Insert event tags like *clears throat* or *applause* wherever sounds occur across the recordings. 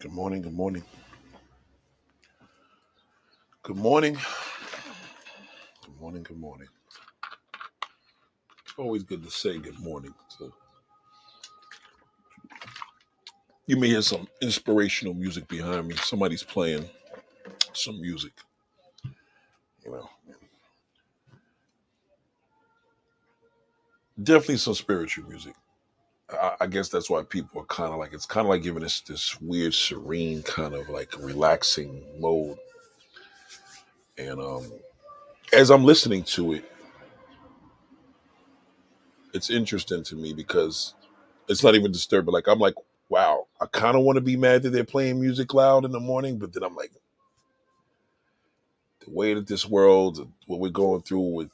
Good morning, good morning, good morning, good morning, good morning. It's always good to say good morning. So you may hear some inspirational music behind me. Somebody's playing some music, you know. Definitely some spiritual music. I, guess that's why people are kind of like it's kind of like giving us this weird, serene kind of like relaxing mode. And um, as I'm listening to it, it's interesting to me because it's not even disturbing. Like I'm like, wow, I kind of want to be mad that they're playing music loud in the morning, but then I'm like, the way that this world, what we're going through with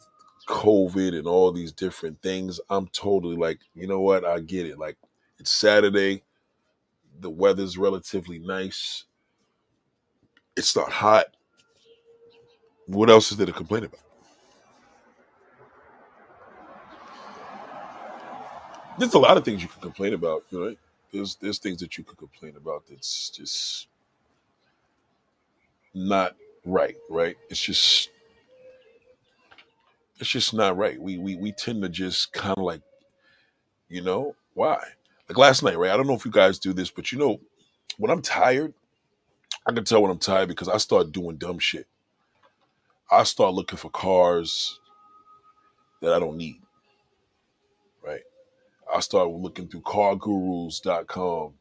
COVID and all these different things, I'm totally like, you know what? I get it. Like it's Saturday, the weather's relatively nice. It's not hot. What else is there to complain about? There's a lot of things you can complain about, right? There's there's things that you could complain about that's just not right, right? It's just it's just not right. We we we tend to just kind of like, you know, why? Like last night, right? I don't know if you guys do this, but you know, when I'm tired, I can tell when I'm tired because I start doing dumb shit. I start looking for cars that I don't need, right? I start looking through cargurus.com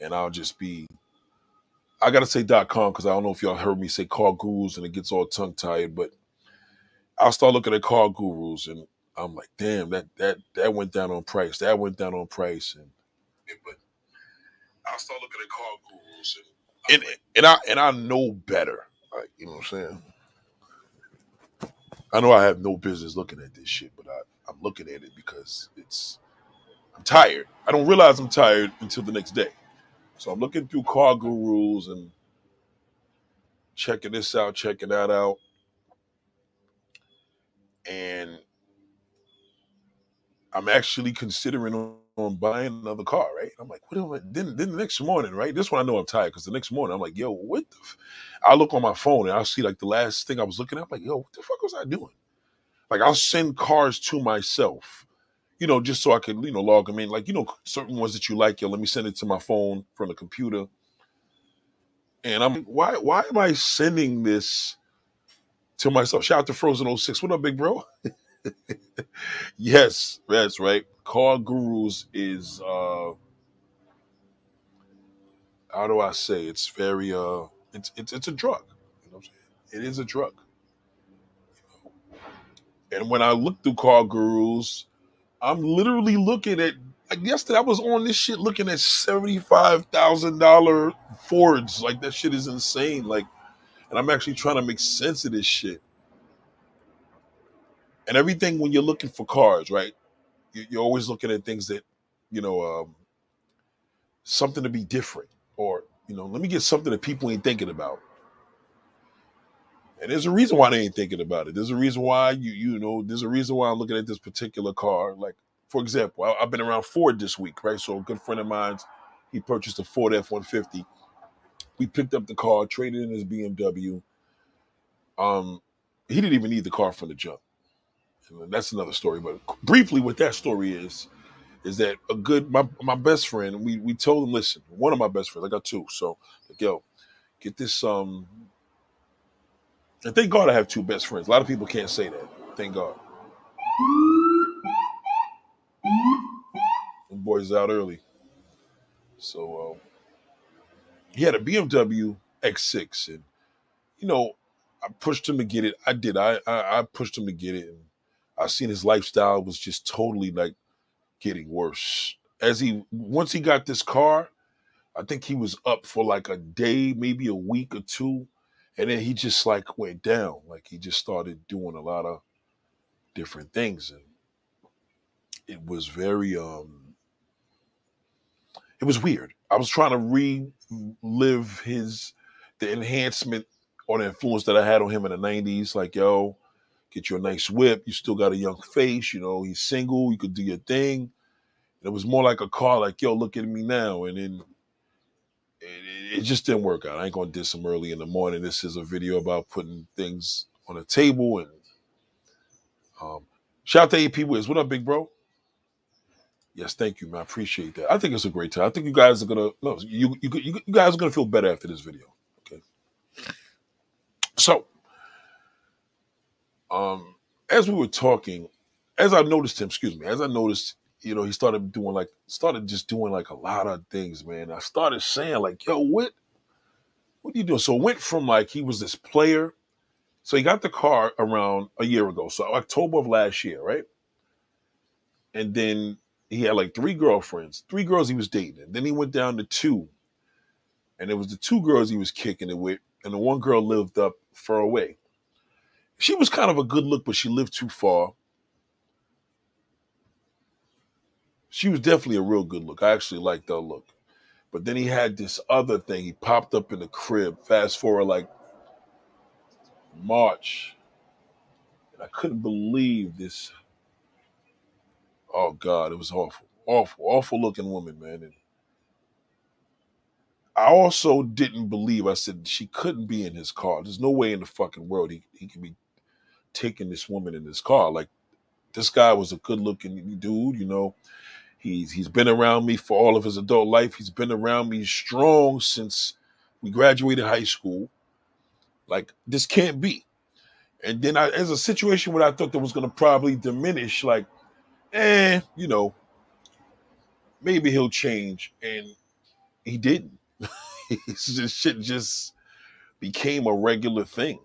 and I'll just be I gotta say dot .com because I don't know if y'all heard me say car gurus and it gets all tongue tied, but I'll start looking at car gurus and I'm like, damn, that that that went down on price. That went down on price, and but I'll start looking at car gurus and and, and I and I know better. Like you know what I'm saying. I know I have no business looking at this shit, but I, I'm looking at it because it's I'm tired. I don't realize I'm tired until the next day. So I'm looking through car gurus and checking this out, checking that out, and I'm actually considering on, on buying another car, right? I'm like, what am I? Then, then the next morning, right? This one I know I'm tired because the next morning I'm like, yo, what the? F-? I look on my phone and I see like the last thing I was looking at. I'm like, yo, what the fuck was I doing? Like I'll send cars to myself, you know, just so I can, you know, log them in. Like, you know, certain ones that you like, yo, let me send it to my phone from the computer. And I'm like, why, why am I sending this to myself? Shout out to Frozen '06. What up, big bro? *laughs* yes, that's right. Car Gurus is uh how do I say it's very uh it's it's it's a drug. You know what I'm saying? It is a drug. And when I look through Car Gurus, I'm literally looking at I guess that I was on this shit looking at seventy-five thousand dollar Fords. Like that shit is insane. Like and I'm actually trying to make sense of this shit. And everything when you're looking for cars, right? You- You're always looking at things that, you know, um, something to be different or you know let me get something that people ain't thinking about and there's a reason why they ain't thinking about it there's a reason why you you know there's a reason why i'm looking at this particular car like for example I, i've been around ford this week right so a good friend of mine he purchased a ford f-150 we picked up the car traded in his bmw um he didn't even need the car from the jump. And that's another story but briefly what that story is is that a good my my best friend we we told him listen one of my best friends i got two so like yo get this um and thank god i have two best friends. A lot of people can't say that thank god. The boys out early. So um he had a bmw x6 and you know i pushed him to get it i did i i, I pushed him to get it and i seen his lifestyle was just totally like getting worse as he once he got this car I think he was up for like a day, maybe a week or two, and then he just like went down. Like he just started doing a lot of different things, and it was very um, it was weird. I was trying to relive his the enhancement or the influence that I had on him in the '90s. Like, yo, get you a nice whip. You still got a young face. You know, he's single. You could do your thing. And it was more like a car. Like, yo, look at me now. And then it, it just didn't work out. I ain't gonna diss him early in the morning. This is a video about putting things on a table and um, shout out to AP Wiz. What up, big bro? Yes, thank you, man. I appreciate that. I think it's a great time. I think you guys are gonna no, you you you, guys are gonna feel better after this video. Okay. So, um, as we were talking, as I noticed him, excuse me, as I noticed, you know, he started doing like started just doing like a lot of things, man. I started saying like, yo, what what are you doing? So it went from like he was this player. So he got the car around a year ago. So October of last year, right? And then he had like three girlfriends, three girls he was dating. And then he went down to two. And it was the two girls he was kicking it with. And the one girl lived up far away. She was kind of a good look, but she lived too far. She was definitely a real good look. I actually liked that look. But then he had this other thing. He popped up in the crib. Fast forward like March. And I couldn't believe this. Oh God, it was awful. Awful, awful looking woman, man. And I also didn't believe, I said she couldn't be in his car. There's no way in the fucking world he, he could be taking this woman in his car. Like this guy was a good looking dude, you know. He's he's been around me for all of his adult life. He's been around me strong since we graduated high school. Like this can't be. And then I, as a situation where I thought that was going to probably diminish, like, eh, you know, maybe he'll change, and he didn't. *laughs* Just shit just became a regular thing.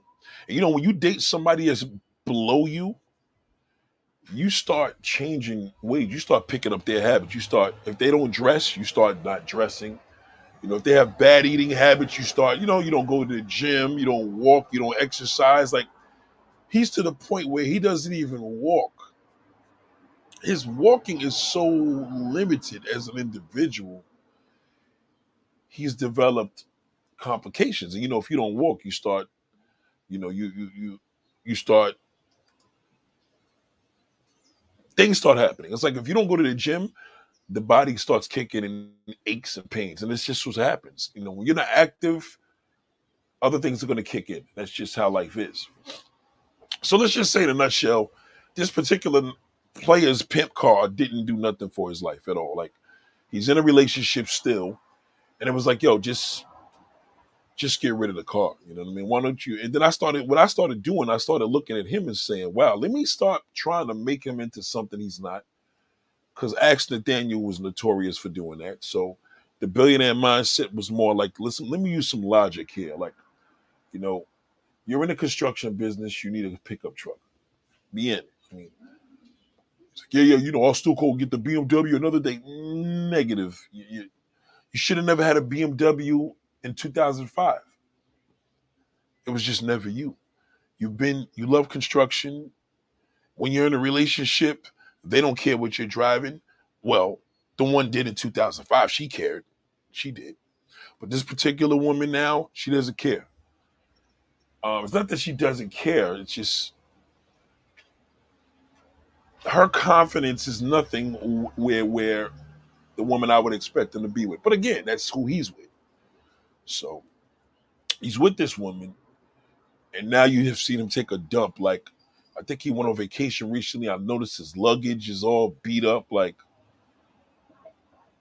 And you know, when you date somebody that's below you, you start changing ways. You start picking up their habits. You start if they don't dress, you start not dressing. You know, if they have bad eating habits, you start, you know, you don't go to the gym, you don't walk, you don't exercise. Like he's to the point where he doesn't even walk. His walking is so limited as an individual. He's developed complications. And you know, if you don't walk, you start, you know, you you you you start things start happening. It's like if you don't go to the gym, the body starts kicking and aches and pains. And it's just what happens. You know, when you're not active, other things are going to kick in. That's just how life is. So let's just say in a nutshell, this particular player's pimp card didn't do nothing for his life at all. Like he's in a relationship still, and it was like, yo, just just get rid of the car. You know what I mean? Why don't you? And then I started what I started doing, I started looking at him and saying, wow, let me start trying to make him into something he's not. Because Axe Nathaniel was notorious for doing that. So the billionaire mindset was more like, listen, let me use some logic here. Like, you know, you're in the construction business, you need a pickup truck. Be in. I mean, like, yeah, yeah, you know, I'll still go get the BMW another day. Negative. You, you, you should have never had a BMW in 2005. It was just never you. You've been, you love construction. When you're in a relationship, they don't care what you're driving. Well, the one did in 2005. She cared. She did. But this particular woman now, she doesn't care. Um, it's not that she doesn't care. It's just her confidence is nothing where where the woman I would expect him to be with. But again, that's who he's with. So he's with this woman, and now you have seen him take a dump. Like I think he went on vacation recently. I noticed his luggage is all beat up, like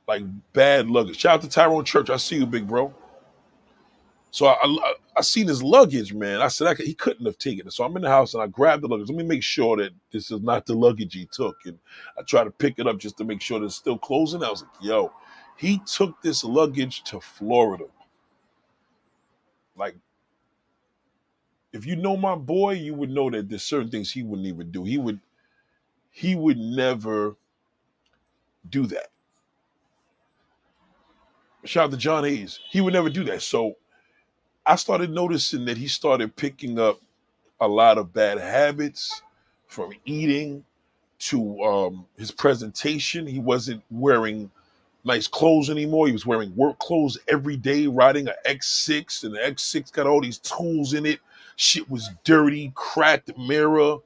like bad luggage. Shout out to Tyrone Church. I see you, big bro. So I, I, I seen his luggage, man. I said I could, he couldn't have taken it. So I'm in the house and I grabbed the luggage. Let me make sure that this is not the luggage he took. And I try to pick it up just to make sure that it's still closing. I was like, yo, he took this luggage to Florida. Like, if you know my boy, you would know that there's certain things he wouldn't even do. He would, he would never do that. Shout out to John Hayes. He would never do that. So I started noticing that he started picking up a lot of bad habits from eating to um, his presentation. He wasn't wearing nice clothes anymore. He was wearing work clothes every day, riding an X6, and the X6 got all these tools in it. Shit was dirty, cracked mirror,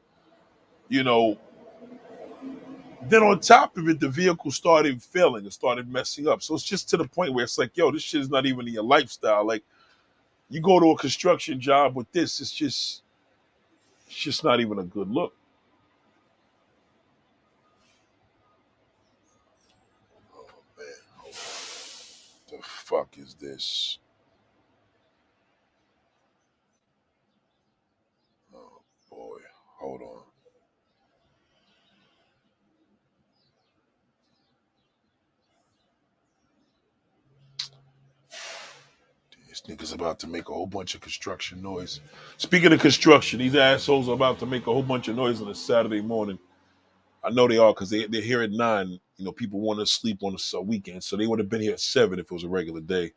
you know, Then on top of it, the vehicle started failing and started messing up. So it's just to the point where it's like, yo, this shit is not even in your lifestyle. Like you go to a construction job with this, it's just it's just not even a good look. Oh man, hold on. the fuck is this? Oh boy, hold on. This nigga's about to make a whole bunch of construction noise. Speaking of construction, these assholes are about to make a whole bunch of noise on a Saturday morning. I know they are because they, they're here at nine. You know, people want to sleep on a weekend, so they would have been here at seven if it was a regular day.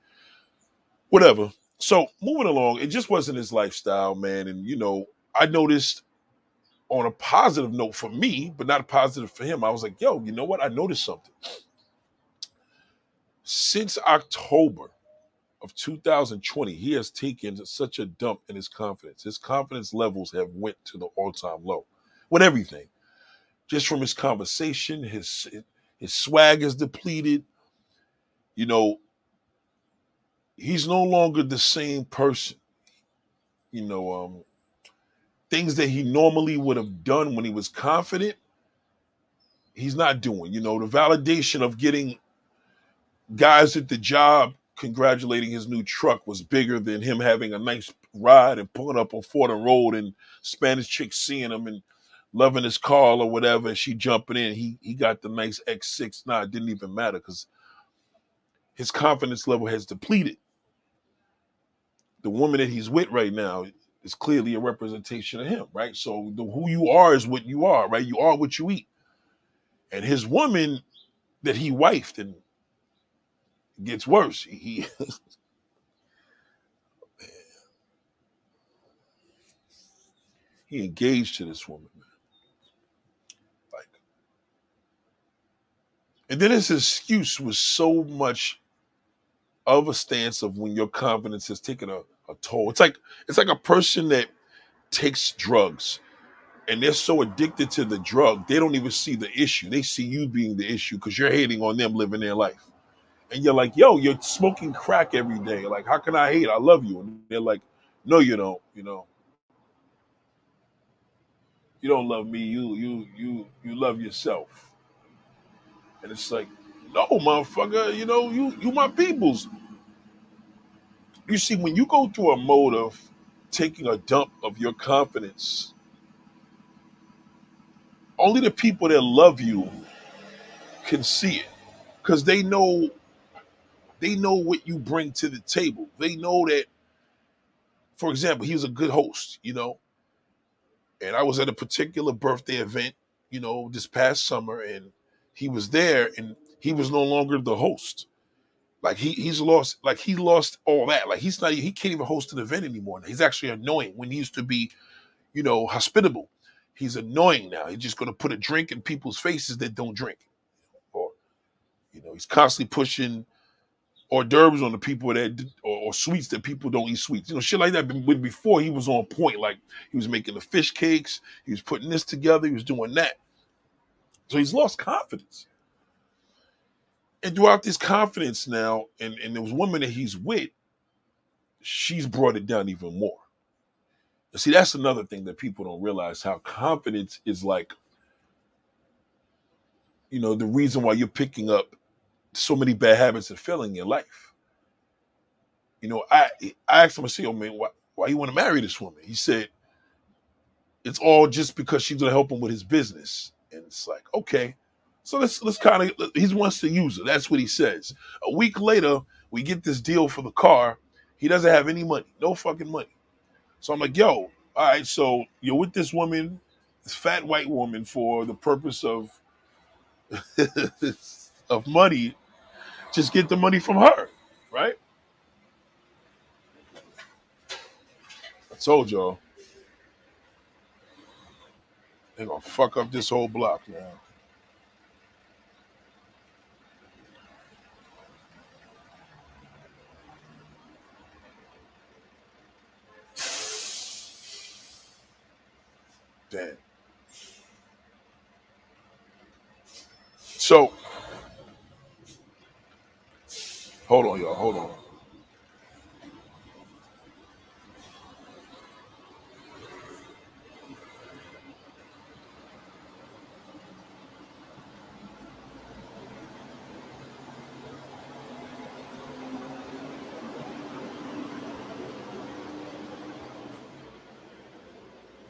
Whatever. So moving along, it just wasn't his lifestyle, man. And you know, I noticed on a positive note for me, but not a positive for him. I was like, yo, you know what? I noticed something. Since October of 2020, he has taken such a dump in his confidence. His confidence levels have went to the all-time low with everything. Just from his conversation, his his swag is depleted. You know, he's no longer the same person. You know, um, things that he normally would have done when he was confident, he's not doing. You know, the validation of getting guys at the job congratulating his new truck was bigger than him having a nice ride and pulling up on Fordham Road and Spanish chick seeing him and loving his car or whatever. And she jumping in. He he got the nice X6. Nah, it didn't even matter because his confidence level has depleted. The woman that he's with right now is clearly a representation of him, right? So the who you are is what you are, right? You are what you eat. And his woman that he wifed and gets worse. He *laughs* he engaged to this woman, man. Like, and then his excuse was so much of a stance of when your confidence has taken a, a toll. It's like it's like a person that takes drugs and they're so addicted to the drug, they don't even see the issue. They see you being the issue because you're hating on them living their life. And you're like, yo, you're smoking crack every day. Like, how can I hate? I love you. And they're like, no, you don't. You know, you don't love me. You you you you love yourself. And it's like, no, motherfucker, you know, you you my peoples. You see, when you go through a mode of taking a dump of your confidence, only the people that love you can see it. Because they know they know what you bring to the table. They know that, for example, he was a good host, you know. And I was at a particular birthday event, you know, this past summer, and he was there and he was no longer the host. Like he he's lost like he lost all that. Like he's not he can't even host an event anymore. He's actually annoying when he used to be, you know, hospitable. He's annoying now. He's just gonna put a drink in people's faces that don't drink. Or, you know, he's constantly pushing hors d'oeuvres on the people that or, or sweets that people don't eat sweets. You know, shit like that. But before he was on point, like he was making the fish cakes, he was putting this together, he was doing that. So he's lost confidence. And throughout this confidence now, and, and there was woman that he's with, she's brought it down even more. And see, that's another thing that people don't realize how confidence is like, you know, the reason why you're picking up so many bad habits and failing in your life. You know, I I asked him, I said, oh man, why, why you want to marry this woman? He said, it's all just because she's gonna help him with his business. And it's like, okay. So let's let's kind of he wants to use her. That's what he says. A week later, we get this deal for the car. He doesn't have any money, no fucking money. So I'm like, yo, all right, so you're with this woman, this fat white woman, for the purpose of *laughs* of money. Just get the money from her, right? I told y'all they're gonna fuck up this whole block now. Damn. So hold on, y'all. Hold on.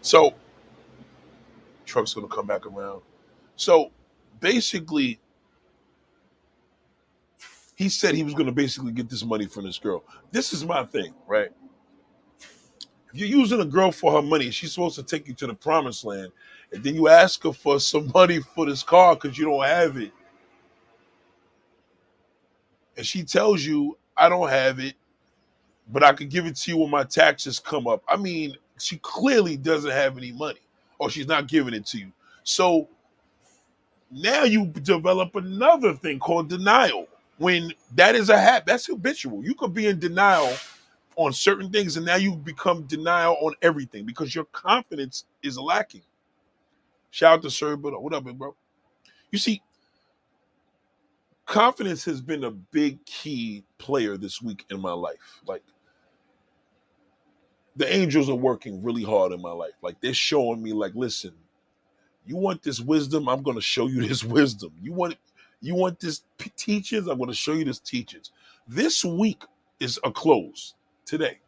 So truck's gonna come back around. So basically, he said he was gonna basically get this money from this girl. This is my thing, right? If you're using a girl for her money, she's supposed to take you to the promised land, and then you ask her for some *laughs* money for this car because you don't have it, and she tells you, "I don't have it, but I could give it to you when my taxes come up." I mean, she clearly doesn't have any money, or she's not giving it to you. So now you develop another thing called denial. When that is a habit, that's habitual. You could be in denial on certain things, and now you become denial on everything because your confidence is lacking. Shout out to Sir, but what up, bro? You see, confidence has been a big key player this week in my life. Like the angels are working really hard in my life. Like they're showing me, like, listen, you want this wisdom, I'm gonna show you *laughs* this wisdom. You want you want this p- teachings, I'm gonna show you this teachings. This week is a close today.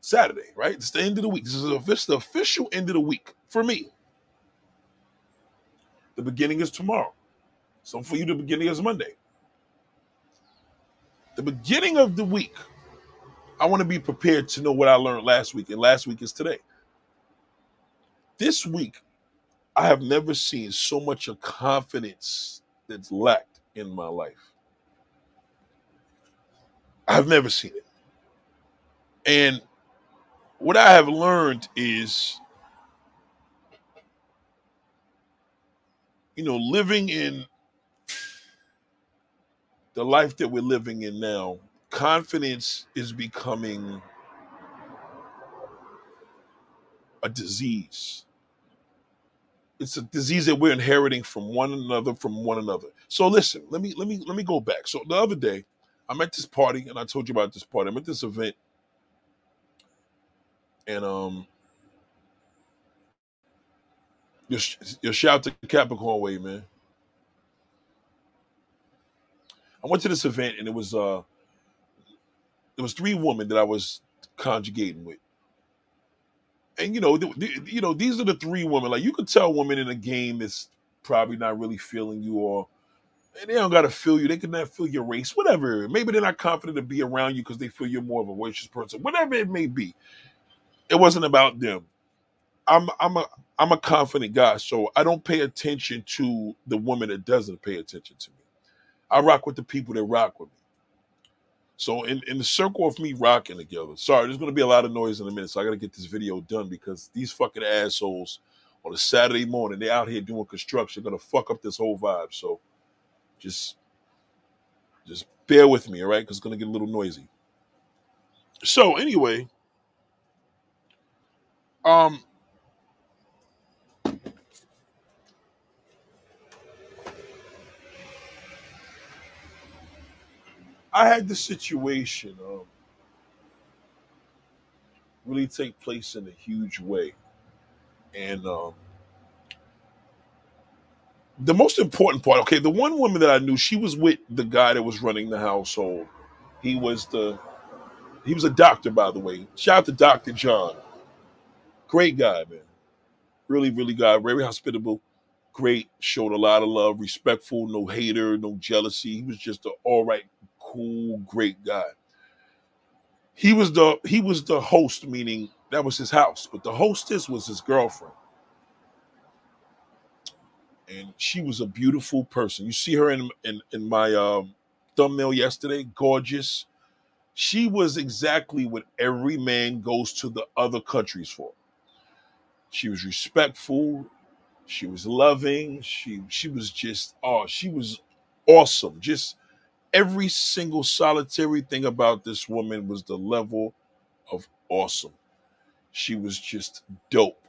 Saturday, right? It's the end of the week. This is the official end of the week for me. The beginning is tomorrow. So for you, the beginning is Monday. The beginning of the week, I want to be prepared to know what I learned last week, and last week is today. This week, I have never seen so much of confidence that's lacked in my life. I've never seen it. And what I have learned is, you know, living in the life that we're living in now, confidence is becoming a disease. It's a disease that we're inheriting from one another, from one another. So listen, let me let me let me go back. So the other day, I'm at this party, and I told you about this party. I'm at this event, and um, your your shout to Capricorn Way, man. I went to this event, and it was uh, there was three women that I was conjugating with, and you know, th- th- you know, these are the three women. Like you could tell, a woman in a game is probably not really feeling you, or and they don't gotta feel you. They can not feel your race, whatever. Maybe they're not confident to be around you because they feel you're more of a righteous person. Whatever it may be, it wasn't about them. I'm I'm a I'm a confident guy, so I don't pay attention to the woman that doesn't pay attention to me. I rock with the people that rock with me. So in, in the circle of me rocking together, sorry, there's gonna be a lot of noise in a minute, so I gotta get this video done because these fucking assholes on a Saturday morning, they're out here doing construction, gonna fuck up this whole vibe. So just just bear with me, all right? Because it's gonna get a little noisy. So anyway, um, I had the situation um really take place in a huge way, and um, the most important part. Okay, the one woman that I knew, she was with the guy that was running the household. He was the he was a doctor, by the way. Shout out to Doctor John, great guy, man. Really, really guy, very hospitable, great. Showed a lot of love, respectful, no hater, no jealousy. He was just an all right, cool, great guy. He was the he was the host, meaning that was his house, but the hostess was his girlfriend, and she was a beautiful person. You see her in in, in my um, thumbnail yesterday, gorgeous. She was exactly what every man goes to the other countries for. She was respectful. She was loving. She she was just oh, she was awesome. Just every single solitary thing about this woman was the level of awesome. She was just dope.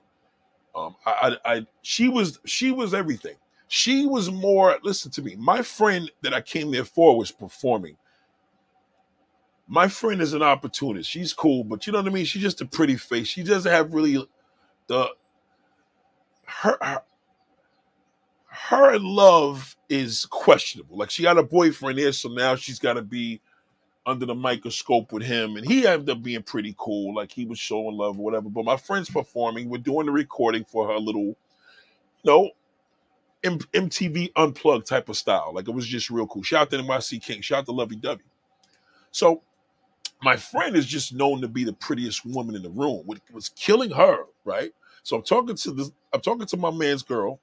Um, I, I, I she was she was everything. She was more, listen to me, my friend that I came there for was performing. My friend is an opportunist. She's cool, but you know what I mean? She's just a pretty face. She doesn't have really the her her, her love is questionable. Like she got a boyfriend here, so now she's got to be under the microscope with him, and he ended up being pretty cool. Like he was showing love or whatever. But my friend's performing. We're doing the recording for her little, you know, M- MTV unplugged type of style. Like it was just real cool. Shout out to NYC King. Shout out to Lovey Dovey. So my friend is just known to be the prettiest woman in the room. What was killing her, right? So I'm talking to this. I'm talking to my man's girl,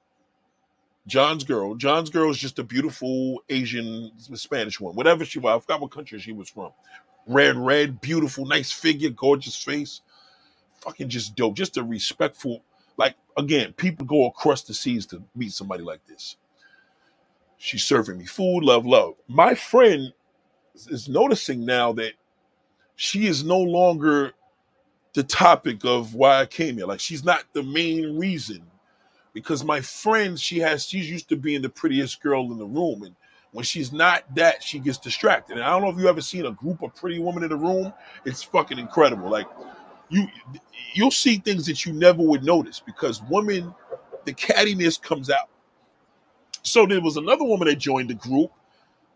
John's girl. John's girl is just a beautiful Asian Spanish one, whatever she was. I forgot what country she was from. Red, red, beautiful, nice figure, gorgeous face. Fucking just dope. Just a respectful. Like again, people go across the seas to meet somebody like this. She's serving me food, love, love. My friend is noticing now that she is no longer the topic of why I came here. Like she's not the main reason. Because my friend, she has she's used to being the prettiest girl in the room. And when she's not that, she gets distracted. And I don't know if you ever seen a group of pretty women in the room. It's fucking incredible. Like you you'll see things that you never would notice because women, the cattiness comes out. So there was another woman that joined the group.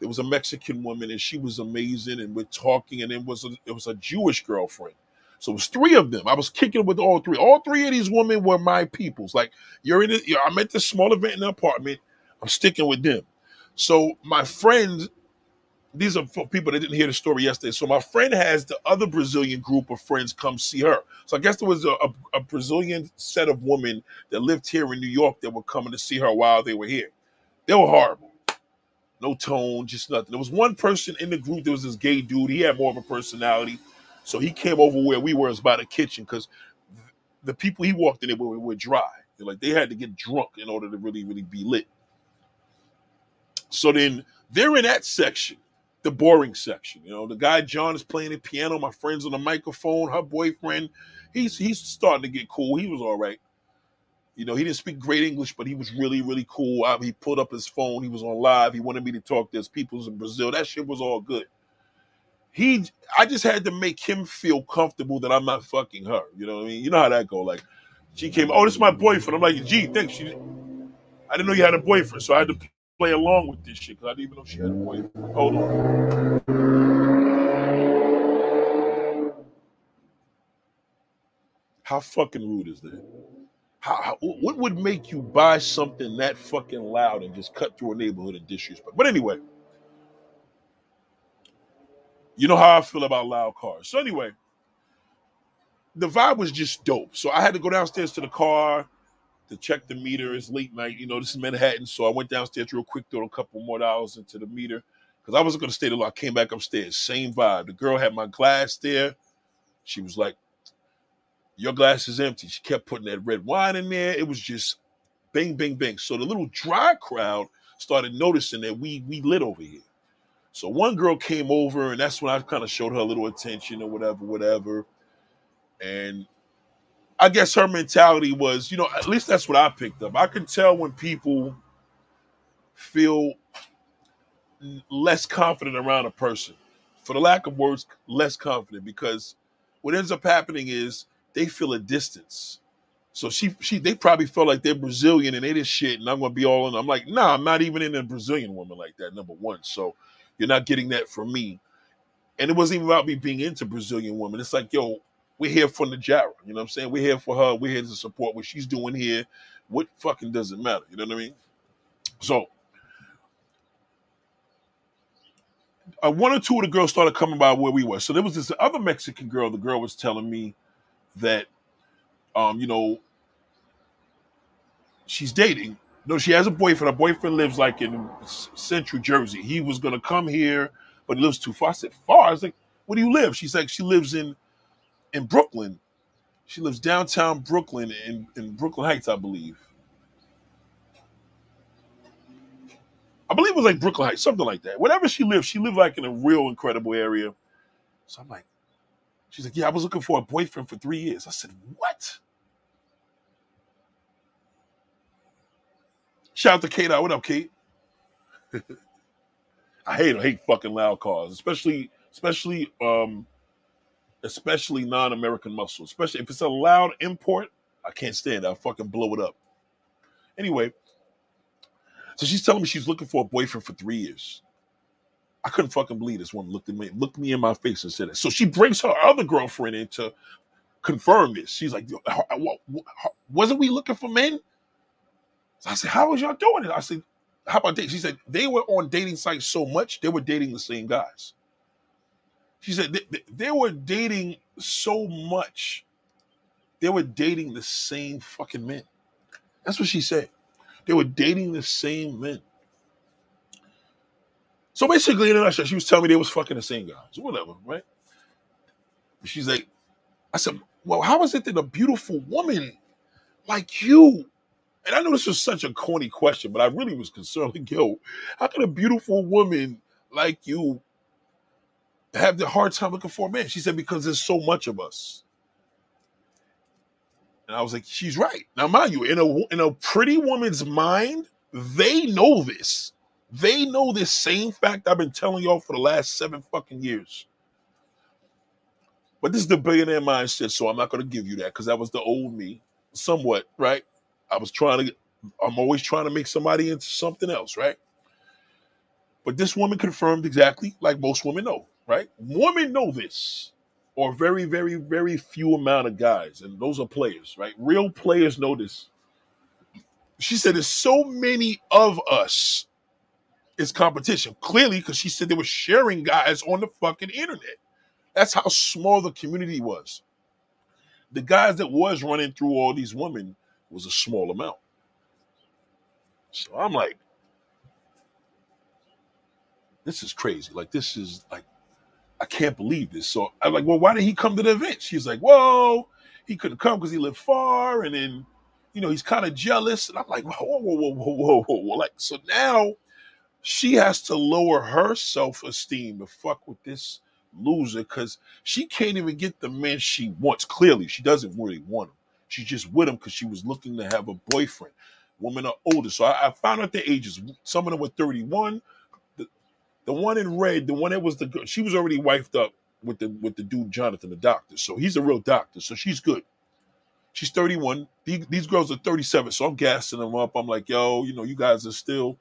There was a Mexican woman, and she was amazing. And we're talking, and it was a, it was a Jewish girlfriend. So it was three of them. I was kicking with all three. All three of these women were my peoples. Like you're in it. I'm at this small event in the apartment. I'm sticking with them. So my friend, these are for people that didn't hear the story yesterday. So my friend has the other Brazilian group of friends come see her. So I guess there was a, a, a Brazilian set of women that lived here in New York that were coming to see her while they were here. They were horrible. No tone, just nothing. There was one person in the group. There was this gay dude. He had more of a personality. So he came over where we were, it was by the kitchen, because the people he walked in there were, were dry. They're like they had to get drunk in order to really, really be lit. So then they're in that section, the boring section. You know, the guy John is playing the piano. My friend's on the microphone. Her boyfriend, he's he's starting to get cool. He was all right. You know, he didn't speak great English, but he was really, really cool. I, he pulled up his phone. He was on live. He wanted me to talk to his peoples in Brazil. That shit was all good. He, I just had to make him feel comfortable that I'm not fucking her. You know what I mean? You know how that go. Like, she came, oh, this is my boyfriend. I'm like, gee, thanks. She, I didn't know you had a boyfriend, so I had to play along with this shit because I didn't even know she had a boyfriend. Hold on. How fucking rude is that? How, how, what would make you buy something that fucking loud and just cut through a neighborhood and disrespect? But anyway, you know how I feel about loud cars. So anyway, the vibe was just dope. So I had to go downstairs to the car to check the meter. It's late night, you know. This is Manhattan, so I went downstairs real quick, threw a couple more dollars into the meter because I wasn't gonna stay there. long. I came back upstairs, same vibe. The girl had my glass there. She was like, "Your glass is empty." She kept putting that red wine in there. It was just bang, bang, bang. So the little dry crowd started noticing that we we lit over here. So one girl came over, and that's when I kind of showed her a little attention or whatever, whatever. And I guess her mentality was, you know, at least that's what I picked up. I can tell when people feel less confident around a person, for the lack of words, less confident, because what ends up happening is they feel a distance. So she, she, they probably felt like they're Brazilian and they this shit, and I'm gonna be all in. I'm like, nah, I'm not even in a Brazilian woman like that. Number one, so you're not getting that from me. And it wasn't even about me being into Brazilian women. It's like, yo, we're here for Najara. You know what I'm saying? We're here for her. We're here to support what she's doing here. What fucking does it matter? You know what I mean? So, uh, one or two of the girls started coming by where we were. So there was this other Mexican girl. The girl was telling me that, um, you know, she's dating. No, she has a boyfriend. Her boyfriend lives like in Central Jersey. He was gonna come here, but he lives too far. I said, far. I was like, where do you live? She's like, she lives in in Brooklyn. She lives downtown Brooklyn in, in Brooklyn Heights, I believe. I believe it was like Brooklyn Heights, something like that. Whatever she lived, she lived like in a real incredible area. So I'm like, she's like, yeah, I was looking for a boyfriend for three years. I said, what? Shout out to Kate. What up, Kate? *laughs* I hate I hate fucking loud cars, especially especially um especially non-American muscle. Especially if it's a loud import, I can't stand it. I'll fucking blow it up. Anyway, so she's telling me she's looking for a boyfriend for three years. I couldn't fucking believe this woman looked at me, looked me in my face and said it. So she brings her other girlfriend in to confirm this. She's like, wasn't we looking for men? I said, how was y'all doing it? I said, how about that? She said, they were on dating sites so much, they were dating the same guys. She said, they, they were dating so much, they were dating the same fucking men. That's what she said. They were dating the same men. So basically, in a nutshell, she was telling me they was fucking the same guys, whatever, right? She's like, I said, well, how is it that a beautiful woman like you, and I know this was such a corny question, but I really was concerned, like, yo, how can a beautiful woman like you have the hard time looking for a man? She said, because there's so much of us. And I was like, she's right. Now, mind you, in a in a pretty woman's mind, they know this. They know this same fact I've been telling y'all for the last seven fucking years. But this is the billionaire mindset, so I'm not going to give you that because that was the old me, somewhat, right? I was trying to, I'm always trying to make somebody into something else, right? But this woman confirmed exactly like most women know, right? Women know this, or very, very, very few amount of guys, and those are players, right? Real players know this. She said, There's so many of us. It's competition. Clearly, because she said they were sharing guys on the fucking internet. That's how small the community was. The guys that was running through all these women was a small amount. So I'm like, this is crazy. Like, this is like, I can't believe this. So I'm like, well, why did he come to the event? She's like, whoa, he couldn't come because he lived far. And then, you know, he's kind of jealous. And I'm like, whoa, whoa, whoa, whoa, whoa, whoa, whoa. Like, so now she has to lower her self esteem to fuck with this loser because she can't even get the man she wants. Clearly, she doesn't really want him. She's just with him because she was looking to have a boyfriend. Women are older. So I, I found out their ages. Some of them were 31. The, the one in red, the one that was the girl, she was already wifed up with the with the dude Jonathan, the doctor. So he's a real doctor. So she's good. She's 31. These, these girls are 37. So I'm gassing them up. I'm like, yo, you know, you guys are still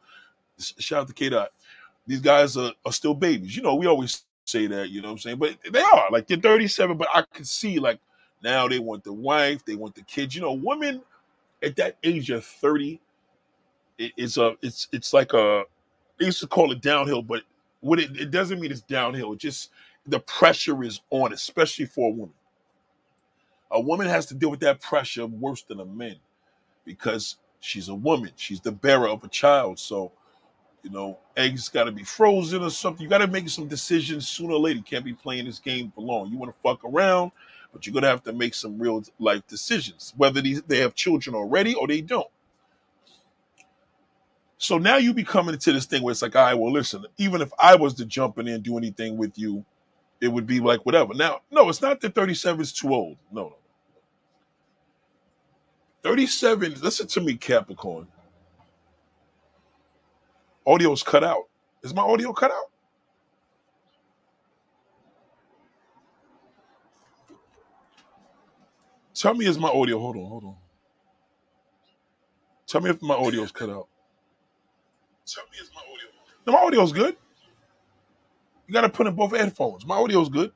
shout out to K Dot. These guys are, are still babies. You know, we always say that, you know what I'm saying? But they are like they're 37, but I can see like now they want the wife, they want the kids. You know, women at that age of 30, it, it's a it's it's like a they used to call it downhill, but what it, it doesn't mean it's downhill. It just the pressure is on, especially for a woman. A woman has to deal with that pressure worse than a man because she's a woman. She's the bearer of a child. So you know, eggs got to be frozen or something. You got to make some decisions sooner or later. You can't be playing this game for long. You want to fuck around, but you're gonna have to make some real life decisions, whether these, they have children already or they don't. So now you be coming into this thing where it's like, all right, well, listen, even if I was to jump in and do anything with you, it would be like whatever. Now, no, it's not that 37 is too old. No, no. 37, listen to me, Capricorn. Audio's cut out. Is my audio cut out? Tell me is my audio. Hold on, hold on. Tell me if my audio's cut out. Tell me is my audio. No, my audio's good. You gotta put in both headphones. My audio's good.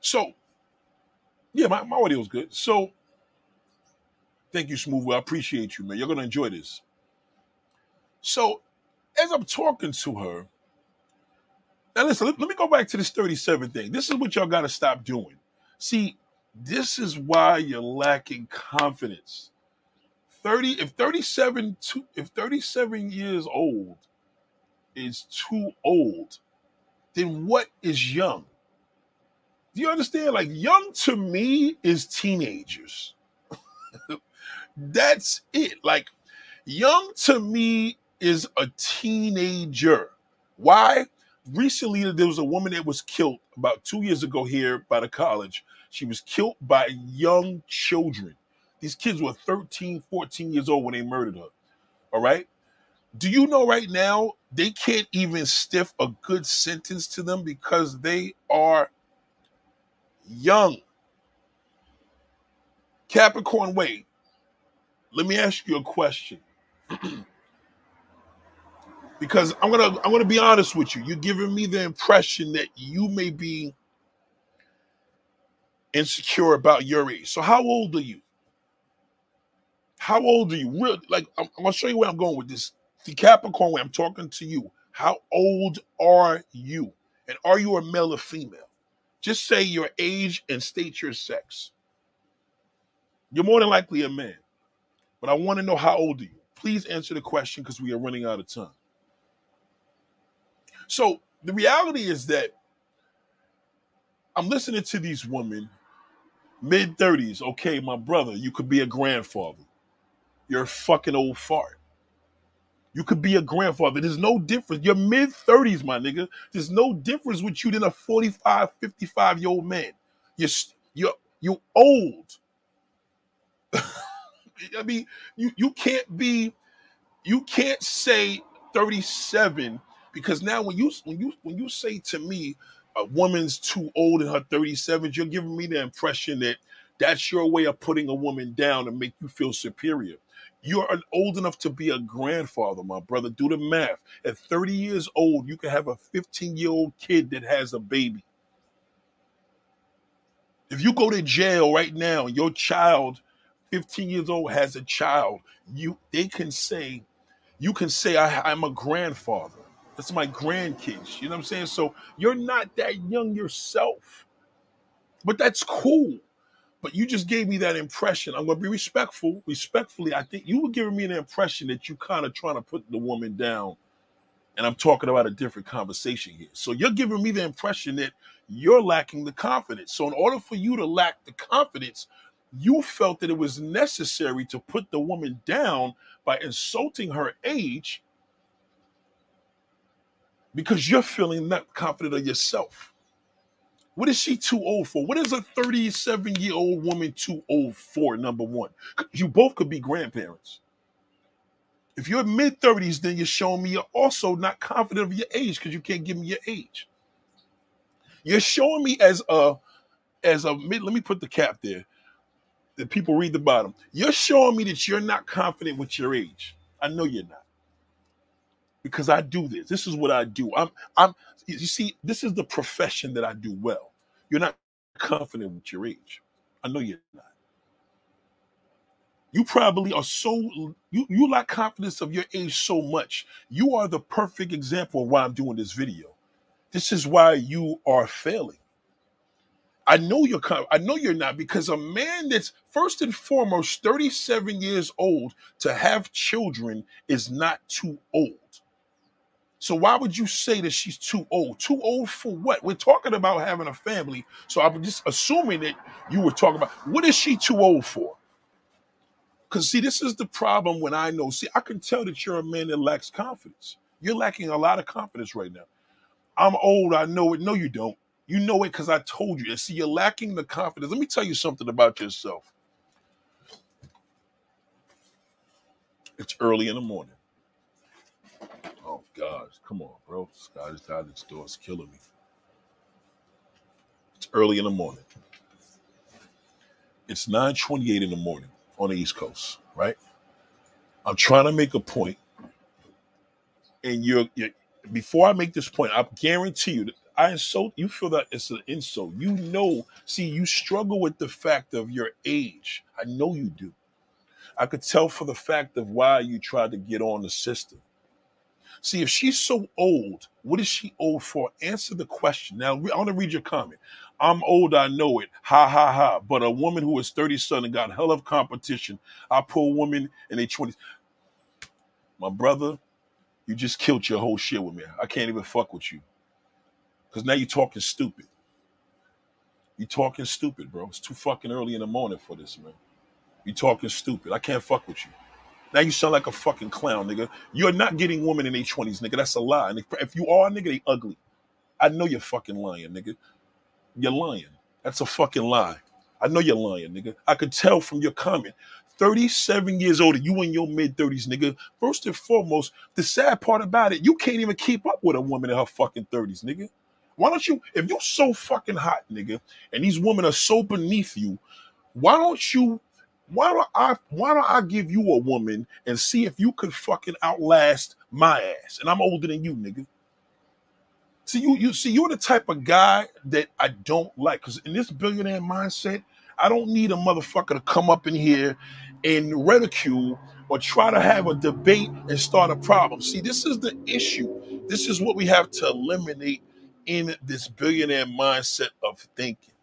So, yeah, my, my audio's good. So, thank you, Smooth. I appreciate you, man. You're gonna enjoy this. So as I'm talking to her, now listen, let, let me go back to this 37 thing. This is what y'all got to stop doing. See, this is why you're lacking confidence. 30 if 37 if 37 years old is too old, then what is young? Do you understand? Like young to me is teenagers. *laughs* That's it. Like young to me is a teenager. Why? Recently, there was a woman that was killed about two years ago here by the college. She was killed by young children. These kids were 13, 14 years old when they murdered her. All right. Do you know right now they can't even stiff a good sentence to them because they are young? Capricorn, wait. Let me ask you a question. *clears throat* because I'm gonna I'm gonna be honest with you. You're giving me the impression that you may be insecure about your age. So how old are you? How old are you? Real like I'm, I'm gonna show you where I'm going with this. The Capricorn way I'm talking to you. How old are you? And are you a male or female? Just say your age and state your sex. You're more than likely a man. But I want to know how old are you? Please answer the question because we are running out of time. So the reality is that I'm listening to these women, mid 30s. Okay, my brother, you could be a grandfather. You're a fucking old fart. You could be a grandfather. There's no difference. You're mid 30s, my nigga. There's no difference with you than a 45, 55 year old man. You're you're you're old. *laughs* I mean, you you can't be you can't say 37 because now when you when you when you say to me a woman's too old in her 37s, you're giving me the impression that that's your way of putting a woman down and make you feel superior. You're old enough to be a grandfather, my brother. Do the math. At 30 years old, you can have a 15 year old kid that has a baby. If you go to jail right now your child, 15 years old, has a child, you they can say, you can say, I, I'm a grandfather. That's my grandkids. You know what I'm saying? So you're not that young yourself. But that's cool. But you just gave me that impression. I'm going to be respectful. Respectfully, I think you were giving me an impression that you kind of trying to put the woman down. And I'm talking about a different conversation here. So you're giving me the impression that you're lacking the confidence. So in order for you to lack the confidence, you felt that it was necessary to put the woman down by insulting her age because you're feeling not confident of yourself. What is she too old for? What is a 37 year old woman too old for? Number one, you both could be grandparents. If you're mid 30s, then you're showing me you're also not confident of your age because you can't give me your age. You're showing me as a as a mid. Let me put the cap there. That people read the bottom. You're showing me that you're not confident with your age. I know you're not because I do this. This is what I do. I'm I'm you see, this is the profession that I do well. You're not confident with your age. I know you're not. You probably are so you you lack confidence of your age so much. You are the perfect example of why I'm doing this video. This is why you are failing. I know you're I know you're not because a man that's first and foremost 37 years old to have children is not too old. So why would you say that she's too old? Too old for what? We're talking about having a family. So I'm just assuming that you were talking about what is she too old for? Because see, this is the problem when I know. See, I can tell that you're a man that lacks confidence. You're lacking a lot of confidence right now. I'm old, I know it. No, you don't. You know it because I told you. And see, you're lacking the confidence. Let me tell you something about yourself. It's early in the morning. Oh God, come on, bro. Scott is out the door. Killing me. It's early in the morning. It's 9:28 in the morning on the East Coast, right? I'm trying to make a point, and you're, you're before I make this point, I guarantee you that I insult you feel that it's an insult. You know, see, you struggle with the fact of your age. I know you do. I could tell for the fact of why you tried to get on the system. See, if she's so old, what is she old for? Answer the question. Now, I want to read your comment. I'm old, I know it. Ha ha ha. But a woman who is 37 and got hell of competition. I pull women in their 20s. My brother, you just killed your whole shit with me. I can't even fuck with you. Because now you're talking stupid. You talking stupid, bro. It's too fucking early in the morning for this, man. You talking stupid. I can't fuck with you. Now you sound like a fucking clown, nigga. You're not getting women in their 20s, nigga. That's a lie. And if, if you are, nigga, they ugly. I know you're fucking lying, nigga. You're lying. That's a fucking lie. I know you're lying, nigga. I could tell from your comment. 37 years old, and you in your mid 30s, nigga. First and foremost, the sad part about it, you can't even keep up with a woman in her fucking 30s, nigga. Why don't you, if you're so fucking hot, nigga, and these women are so beneath you, why don't you, why don't I, why don't I give you a woman and see if you could fucking outlast my ass? And I'm older than you, nigga. See, you, you see, you're the type of guy that I don't like. Cause in this billionaire mindset, I don't need a motherfucker to come up in here and ridicule or try to have a debate and start a problem. See, this is the issue. This is what we have to eliminate in this billionaire mindset of thinking.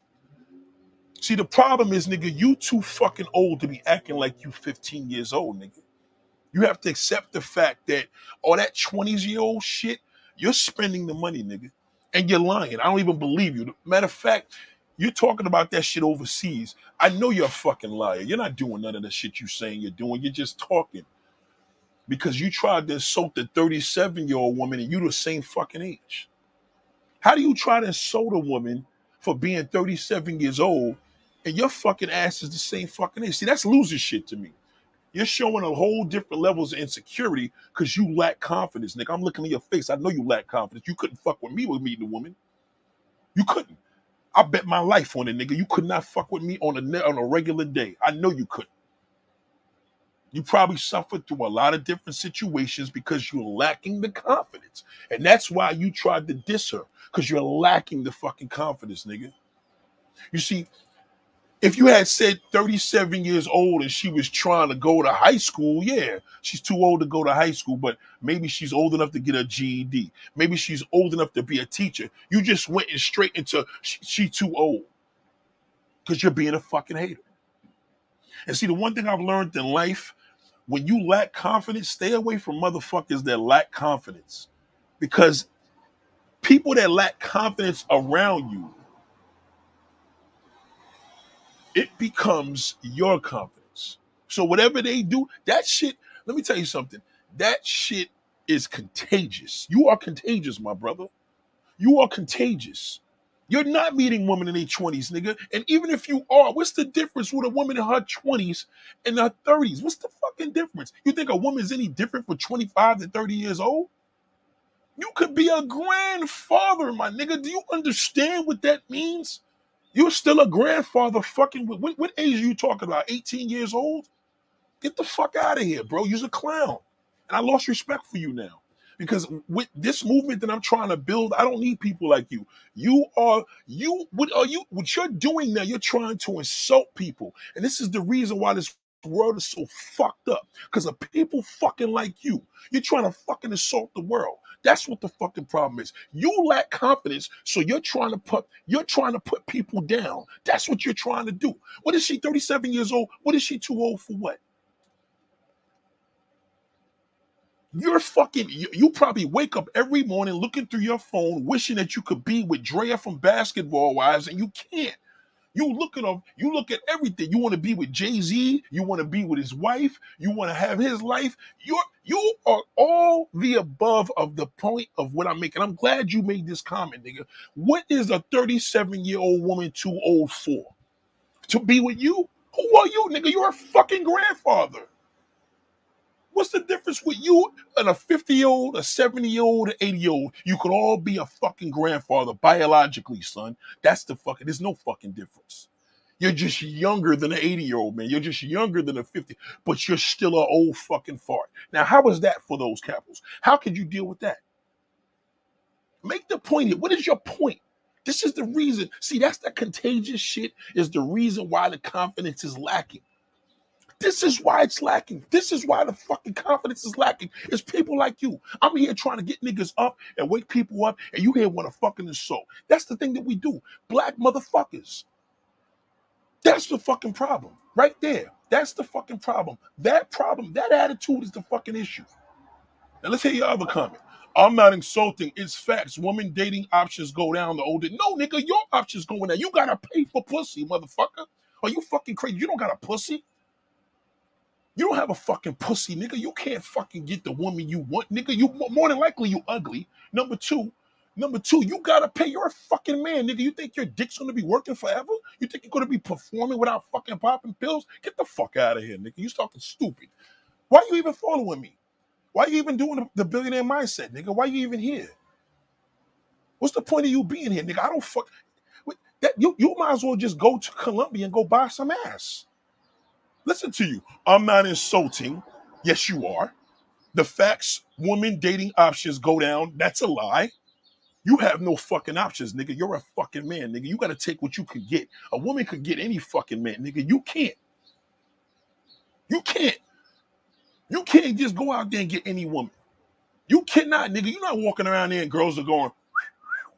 See, the problem is, nigga, you too fucking old to be acting like you 15 years old, nigga. You have to accept the fact that all that 20s year old shit, you're spending the money, nigga. And you're lying. I don't even believe you. Matter of fact, you're talking about that shit overseas. I know you're a fucking liar. You're not doing none of the shit you're saying you're doing. You're just talking. Because you tried to insult the 37 year old woman and you the same fucking age. How do you try to insult a woman for being 37 years old and your fucking ass is the same fucking age? See, that's loser shit to me. You're showing a whole different levels of insecurity because you lack confidence, Nick. I'm looking at your face. I know you lack confidence. You couldn't fuck with me with meeting a woman. You couldn't. I bet my life on it, nigga. You could not fuck with me on a on a regular day. I know you couldn't. You probably suffered through a lot of different situations because you're lacking the confidence. And that's why you tried to diss her, because you're lacking the fucking confidence, nigga. You see, if you had said 37 years old and she was trying to go to high school, yeah, she's too old to go to high school, but maybe she's old enough to get a GED. Maybe she's old enough to be a teacher. You just went in straight into she, she too old because you're being a fucking hater. And see, the one thing I've learned in life, when you lack confidence, stay away from motherfuckers that lack confidence because people that lack confidence around you it becomes your confidence. So whatever they do, that shit, let me tell you something. That shit is contagious. You are contagious, my brother. You are contagious. You're not meeting women in their 20s, nigga. And even if you are, what's the difference with a woman in her 20s and her 30s? What's the fucking difference? You think a woman's any different for 25 to 30 years old? You could be a grandfather, my nigga. Do you understand what that means? You're still a grandfather fucking with what, what age are you talking about? 18 years old? Get the fuck out of here, bro. You're a clown. And I lost respect for you now. Because with this movement that I'm trying to build, I don't need people like you. You are you what are you what you're doing now, you're trying to insult people. And this is the reason why this world is so fucked up. Because of people fucking like you. You're trying to fucking insult the world. That's what the fucking problem is. You lack confidence, so you're trying to put you're trying to put people down. That's what you're trying to do. What is she? 37 years old. What is she too old for? What? You're fucking. You, you probably wake up every morning looking through your phone, wishing that you could be with Drea from Basketball Wives, and you can't. You look at them, you look at everything. You want to be with Jay-Z, you want to be with his wife, you want to have his life. You're you are all the above of the point of what I'm making. I'm glad you made this comment, nigga. What is a 37 year old woman too old for? To be with you? Who are you, nigga? You're a fucking grandfather. What's the difference with you and a 50 year old, a 70 year old, an 80 year old? You could all be a fucking grandfather biologically, son. That's the fucking, there's no fucking difference. You're just younger than an 80 year old man. You're just younger than a 50, but you're still an old fucking fart. Now, how is that for those couples? How could you deal with that? Make the point here. What is your point? This is the reason. See, that's the contagious shit, is the reason why the confidence is lacking. This is why it's lacking. This is why the fucking confidence is lacking. It's people like you. I'm here trying to get niggas up and wake people up, and you here want to fucking insult. That's the thing that we do. Black motherfuckers. That's the fucking problem. Right there. That's the fucking problem. That problem, that attitude is the fucking issue. Now let's hear your other comment. I'm not insulting. It's facts. Women dating options go down the older. No, nigga, your options going down. You gotta pay for pussy, motherfucker. Are you fucking crazy? You don't got a pussy. You don't have a fucking pussy, nigga. You can't fucking get the woman you want, nigga. You more than likely you ugly. Number two, Number two, you gotta pay. You're a fucking man, nigga. You think your dick's gonna be working forever? You think you're gonna be performing without fucking popping pills? Get the fuck out of here, nigga. You talking stupid. Why are you even following me? Why are you even doing the, the billionaire mindset, nigga? Why are you even here? What's the point of you being here, nigga? I don't fuck. That you you might as well just go to Colombia and go buy some ass. Listen to you. I'm not insulting. Yes, you are. The facts, women dating options go down. That's a lie. You have no fucking options, nigga. You're a fucking man, nigga. You gotta take what you can get. A woman could get any fucking man, nigga. You can't. You can't. You can't just go out there and get any woman. You cannot, nigga. You're not walking around there and girls are going,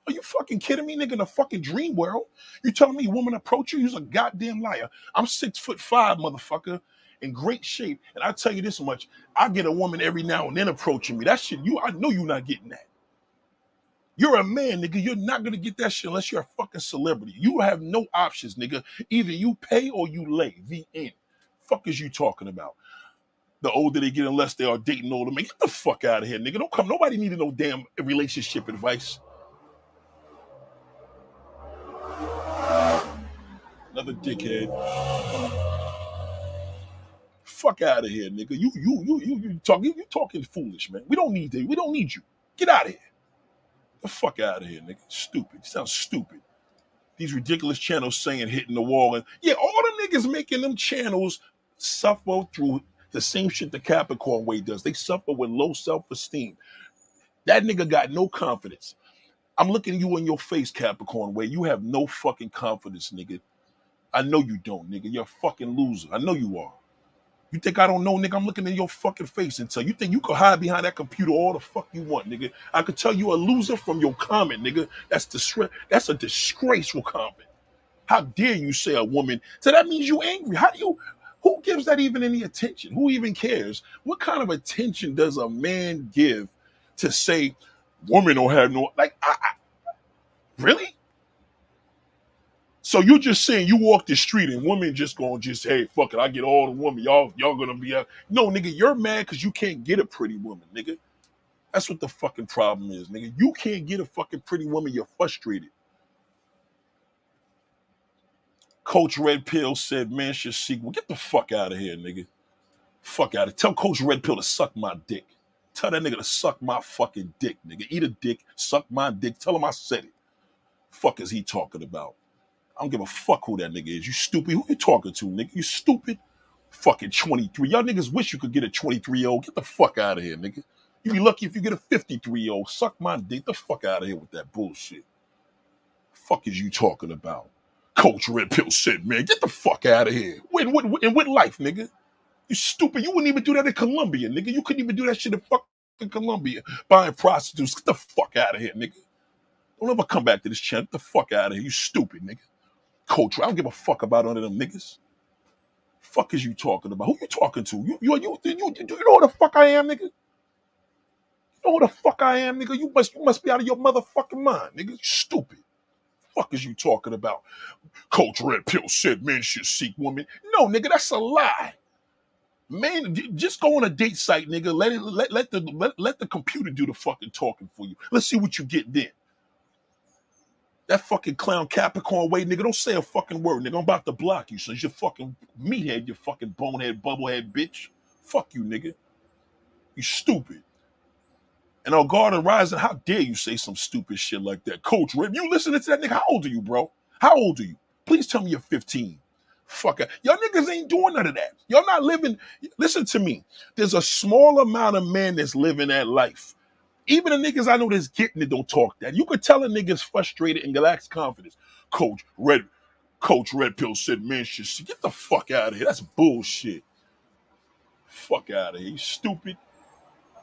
are you fucking kidding me, nigga? In a fucking dream world, you telling me a woman approach you? You're a goddamn liar. I'm six foot five, motherfucker, in great shape, and I tell you this much: I get a woman every now and then approaching me. That shit, you, I know you're not getting that. You're a man, nigga. You're not gonna get that shit unless you're a fucking celebrity. You have no options, nigga. Either you pay or you lay. The end. Fuck is you talking about? The older they get, unless they are dating older men, get the fuck out of here, nigga. Don't come. Nobody needed no damn relationship advice. Another dickhead. Fuck out of here, nigga. You you you you you talking you talking foolish, man. We don't need that. We don't need you. Get out of here. The fuck out of here, nigga. Stupid. You sound stupid. These ridiculous channels saying hitting the wall and yeah, all the niggas making them channels suffer through the same shit the Capricorn way does. They suffer with low self-esteem. That nigga got no confidence. I'm looking you in your face, Capricorn way. You have no fucking confidence, nigga. I know you don't, nigga. You're a fucking loser. I know you are. You think I don't know, nigga? I'm looking in your fucking face and tell you think you can hide behind that computer all the fuck you want, nigga. I could tell you a loser from your comment, nigga. That's disre- that's a disgraceful comment. How dare you say a woman? So that means you angry. How do you who gives that even any attention? Who even cares? What kind of attention does a man give to say woman don't have no like I, I really? So you're just saying you walk the street and women just gonna just hey fuck it, I get all the women. Y'all y'all gonna be out. No, nigga, you're mad because you can't get a pretty woman, nigga. That's what the fucking problem is, nigga. You can't get a fucking pretty woman. You're frustrated. Coach Red Pill said, "Man, should seek. Well, get the fuck out of here, nigga. Fuck out of. Tell Coach Red Pill to suck my dick. Tell that nigga to suck my fucking dick, nigga. Eat a dick, suck my dick. Tell him I said it. Fuck is he talking about? I don't give a fuck who that nigga is. You stupid. Who you talking to, nigga? You stupid. Fucking 23. Y'all niggas wish you could get a 23 year old. Get the fuck out of here, nigga. You be lucky if you get a 53 year old. Suck my dick. The fuck out of here with that bullshit. Fuck is you talking about? Coach Red Pill said, man, get the fuck out of here. Win, win, win, in what life, nigga? You stupid. You wouldn't even do that in Colombia, nigga. You couldn't even do that shit in fucking Colombia. Buying prostitutes. Get the fuck out of here, nigga. Don't ever come back to this channel. Get the fuck out of here. You stupid, nigga. Coach, I don't give a fuck about none of them niggas. Fuck is you talking about? Who you talking to? You you you you, you, you know who the fuck I am, nigga? You know who the fuck I am, nigga? You must you must be out of your motherfucking mind, nigga. Stupid. Fuck is you talking about? Coach Red Pill said men should seek women. No, nigga, that's a lie. Man, just go on a date site, nigga. Let it let, let the let, let the computer do the fucking talking for you. Let's see what you get then. That fucking clown Capricorn way, nigga. Don't say a fucking word, nigga. I'm about to block you, so you fucking meathead, you fucking bonehead, bubblehead bitch. Fuck you, nigga. You stupid. And on guard and rising, how dare you say some stupid shit like that? Coach Rip, you listening to that nigga? How old are you, bro? How old are you? Please tell me you're 15. Fuck it. Y'all niggas ain't doing none of that. Y'all not living. Listen to me. There's a small amount of men that's living that life. Even the niggas I know that's getting it don't talk that. You could tell a nigga's frustrated and lacks confidence. Coach Red, Coach Red Pill said man should get the fuck out of here. That's bullshit. Fuck out of here. You stupid.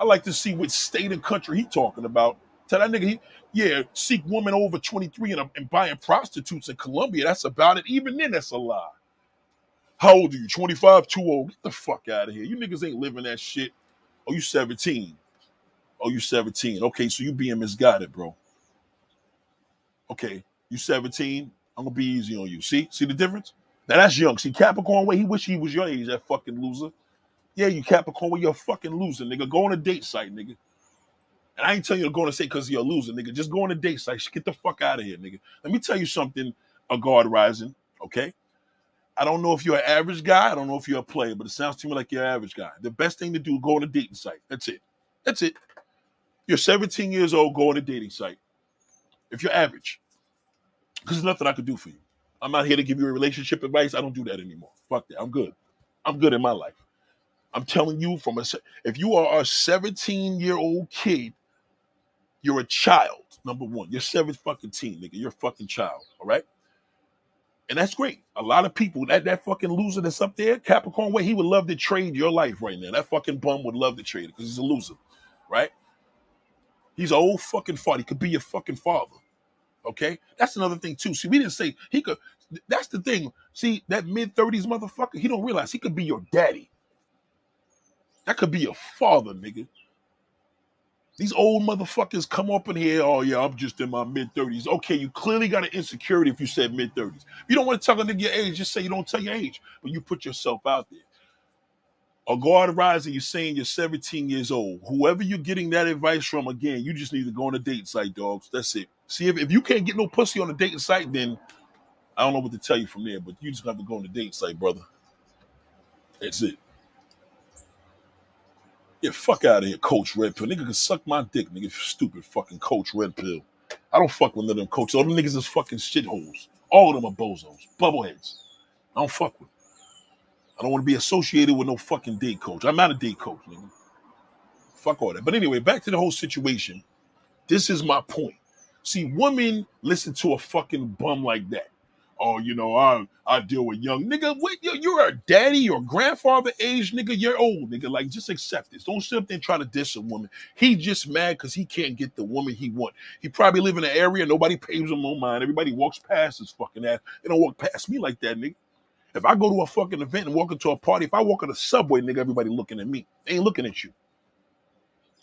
I like to see what state and country he talking about. Tell that nigga he, yeah, seek women over 23 and, uh, and buying prostitutes in Colombia. That's about it. Even then, that's a lie. How old are you? 25, too old. Get the fuck out of here. You niggas ain't living that shit. Oh, you 17. Oh, you 17. Okay, so you being misguided, bro. Okay, you 17. I'm gonna be easy on you. See, see the difference? Now that's young. See, Capricorn way, he wish he was your age, that fucking loser. Yeah, you Capricorn way, you're a fucking loser, nigga. Go on a date site, nigga. And I ain't telling you to go on a state because you're a loser, nigga. Just go on a date site. Get the fuck out of here, nigga. Let me tell you something, a guard rising, okay? I don't know if you're an average guy. I don't know if you're a player, but it sounds to me like you're an average guy. The best thing to do, go on a dating site. That's it. That's it. You're 17 years old, go on a dating site. If you're average, because there's nothing I could do for you. I'm not here to give you a relationship advice. I don't do that anymore. Fuck that. I'm good. I'm good in my life. I'm telling you from a if you are a 17 year old kid, you're a child. Number one, you're seven fucking teen, nigga. You're a fucking child. All right. And that's great. A lot of people, that that fucking loser that's up there, Capricorn way, he would love to trade your life right now. That fucking bum would love to trade it because he's a loser, right? He's an old fucking fart. He could be your fucking father. Okay, that's another thing too. See, we didn't say he could. That's the thing. See, that mid thirties motherfucker, he don't realize he could be your daddy. That could be your father, nigga. These old motherfuckers come up in here. Oh yeah, I'm just in my mid thirties. Okay, you clearly got an insecurity if you said mid thirties. You don't want to tell a nigga your age. Just say you don't tell your age, but you put yourself out there. A guard rising, you're saying you're 17 years old. Whoever you're getting that advice from, again, you just need to go on a dating site, dogs. That's it. See, if, if you can't get no pussy on a dating site, then I don't know what to tell you from there, but you just have to go on the dating site, brother. That's it. Yeah, fuck out of here, Coach Red Pill. Nigga can suck my dick, nigga. Stupid fucking Coach Red Pill. I don't fuck with none of them coaches. All them niggas is fucking shitholes. All of them are bozos, bubbleheads. I don't fuck with. I don't want to be associated with no fucking date coach. I'm not a date coach, nigga. Fuck all that. But anyway, back to the whole situation. This is my point. See, women listen to a fucking bum like that. Oh, you know, I I deal with young nigga. Wait, you're a daddy or grandfather age nigga. You're old nigga. Like, just accept this. Don't sit up there and try to diss a woman. He just mad because he can't get the woman he want. He probably live in an area nobody pays him no mind. Everybody walks past his fucking ass. They don't walk past me like that, nigga. If I go to a fucking event and walk into a party, if I walk in a subway, nigga, everybody looking at me. They ain't looking at you.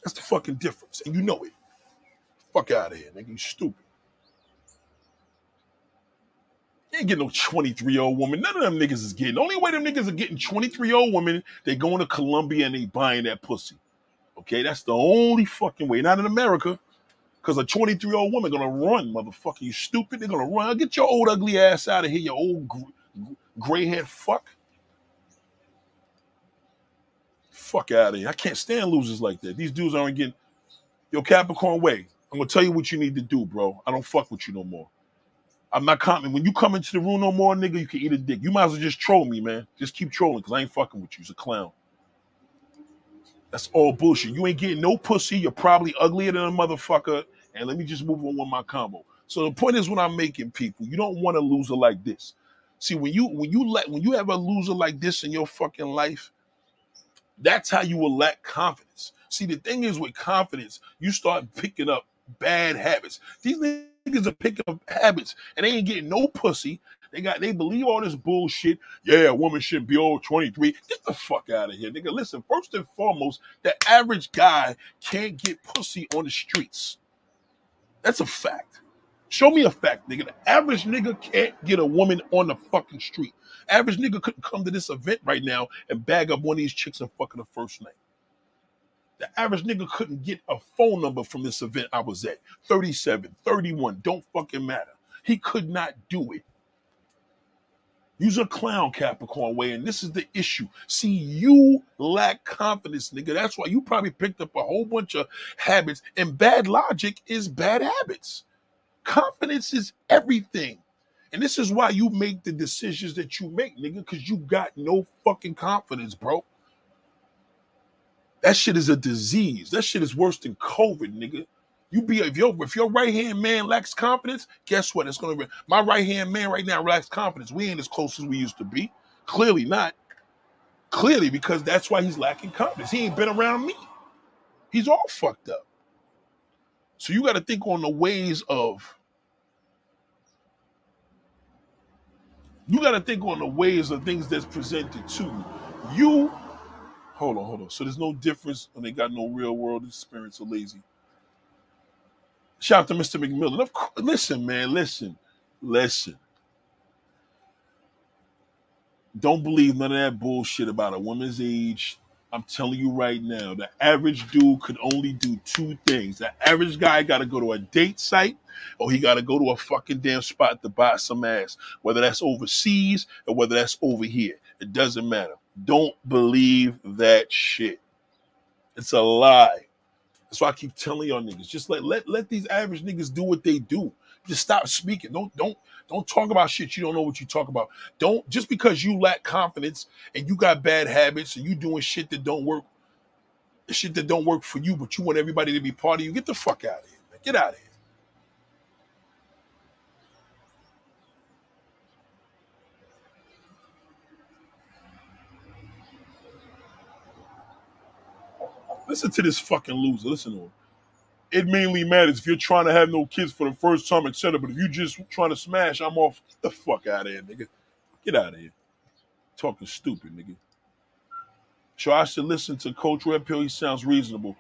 That's the fucking difference, and you know it. Fuck out of here, nigga. You stupid. You ain't getting no 23 year old woman. None of them niggas is getting. The only way them niggas are getting 23 year old women, they going to Colombia and they buying that pussy. Okay, that's the only fucking way. Not in America. Because a 23 year old woman gonna run, motherfucker. You stupid. They're gonna run. Get your old ugly ass out of here, you old gray head fuck. Fuck out of here. I can't stand losers like that. These dudes aren't getting. Yo, Capricorn Way. I'm gonna tell you what you need to do, bro. I don't fuck with you no more. I'm not coming. When you come into the room no more, nigga, you can eat a dick. You might as well just troll me, man. Just keep trolling, because I ain't fucking with you. You're a clown. That's all bullshit. You ain't getting no pussy. You're probably uglier than a motherfucker. And let me just move on with my combo. So the point is what I'm making, people, you don't want a loser like this. See, when you when you let when you have a loser like this in your fucking life, that's how you will lack confidence. See, the thing is with confidence, you start picking up bad habits. These niggas are picking up habits and they ain't getting no pussy. They got they believe all this bullshit. Yeah, a woman shouldn't be old 23. Get the fuck out of here, nigga. Listen, first and foremost, the average guy can't get pussy on the streets. That's a fact. Show me a fact, nigga. The average nigga can't get a woman on the fucking street. Average nigga couldn't come to this event right now and bag up one of these chicks and fucking the first name. The average nigga couldn't get a phone number from this event I was at. 37, 31, don't fucking matter. He could not do it. Use a clown, Capricorn way, and this is the issue. See, you lack confidence, nigga. That's why you probably picked up a whole bunch of habits, and bad logic is bad habits. Confidence is everything. And this is why you make the decisions that you make, nigga, because you got no fucking confidence, bro. That shit is a disease. That shit is worse than COVID, nigga. You be if your if your right hand man lacks confidence, guess what? It's gonna be my right hand man right now lacks confidence. We ain't as close as we used to be. Clearly not. Clearly, because that's why he's lacking confidence. He ain't been around me. He's all fucked up. So you got to think on the ways of. You got to think on the ways of things that's presented to you. You Hold on, hold on. So there's no difference when they got no real world experience or lazy. Shout out to Mr. McMillan. Of course, listen, man, listen, listen. Don't believe none of that bullshit about a woman's age. I'm telling you right now, the average dude could only do two things. The average guy got to go to a date site or he got to go to a fucking damn spot to buy some ass, whether that's overseas or whether that's over here. It doesn't matter. Don't believe that shit. It's a lie. That's why I keep telling y'all niggas, just let let let these average niggas do what they do. Just stop speaking. Don't don't don't talk about shit you don't know what you talk about. Don't just because you lack confidence and you got bad habits and you doing shit that don't work, shit that don't work for you, but you want everybody to be part of you. Get the fuck out of here. Man. Get out of here. Listen to this fucking loser. Listen to him. It mainly matters if you're trying to have no kids for the first time, etc. But if you're just trying to smash, I'm off. Get the fuck out of here, nigga. Get out of here. Talking stupid, nigga. So I should listen to Coach Red Pill. He sounds reasonable.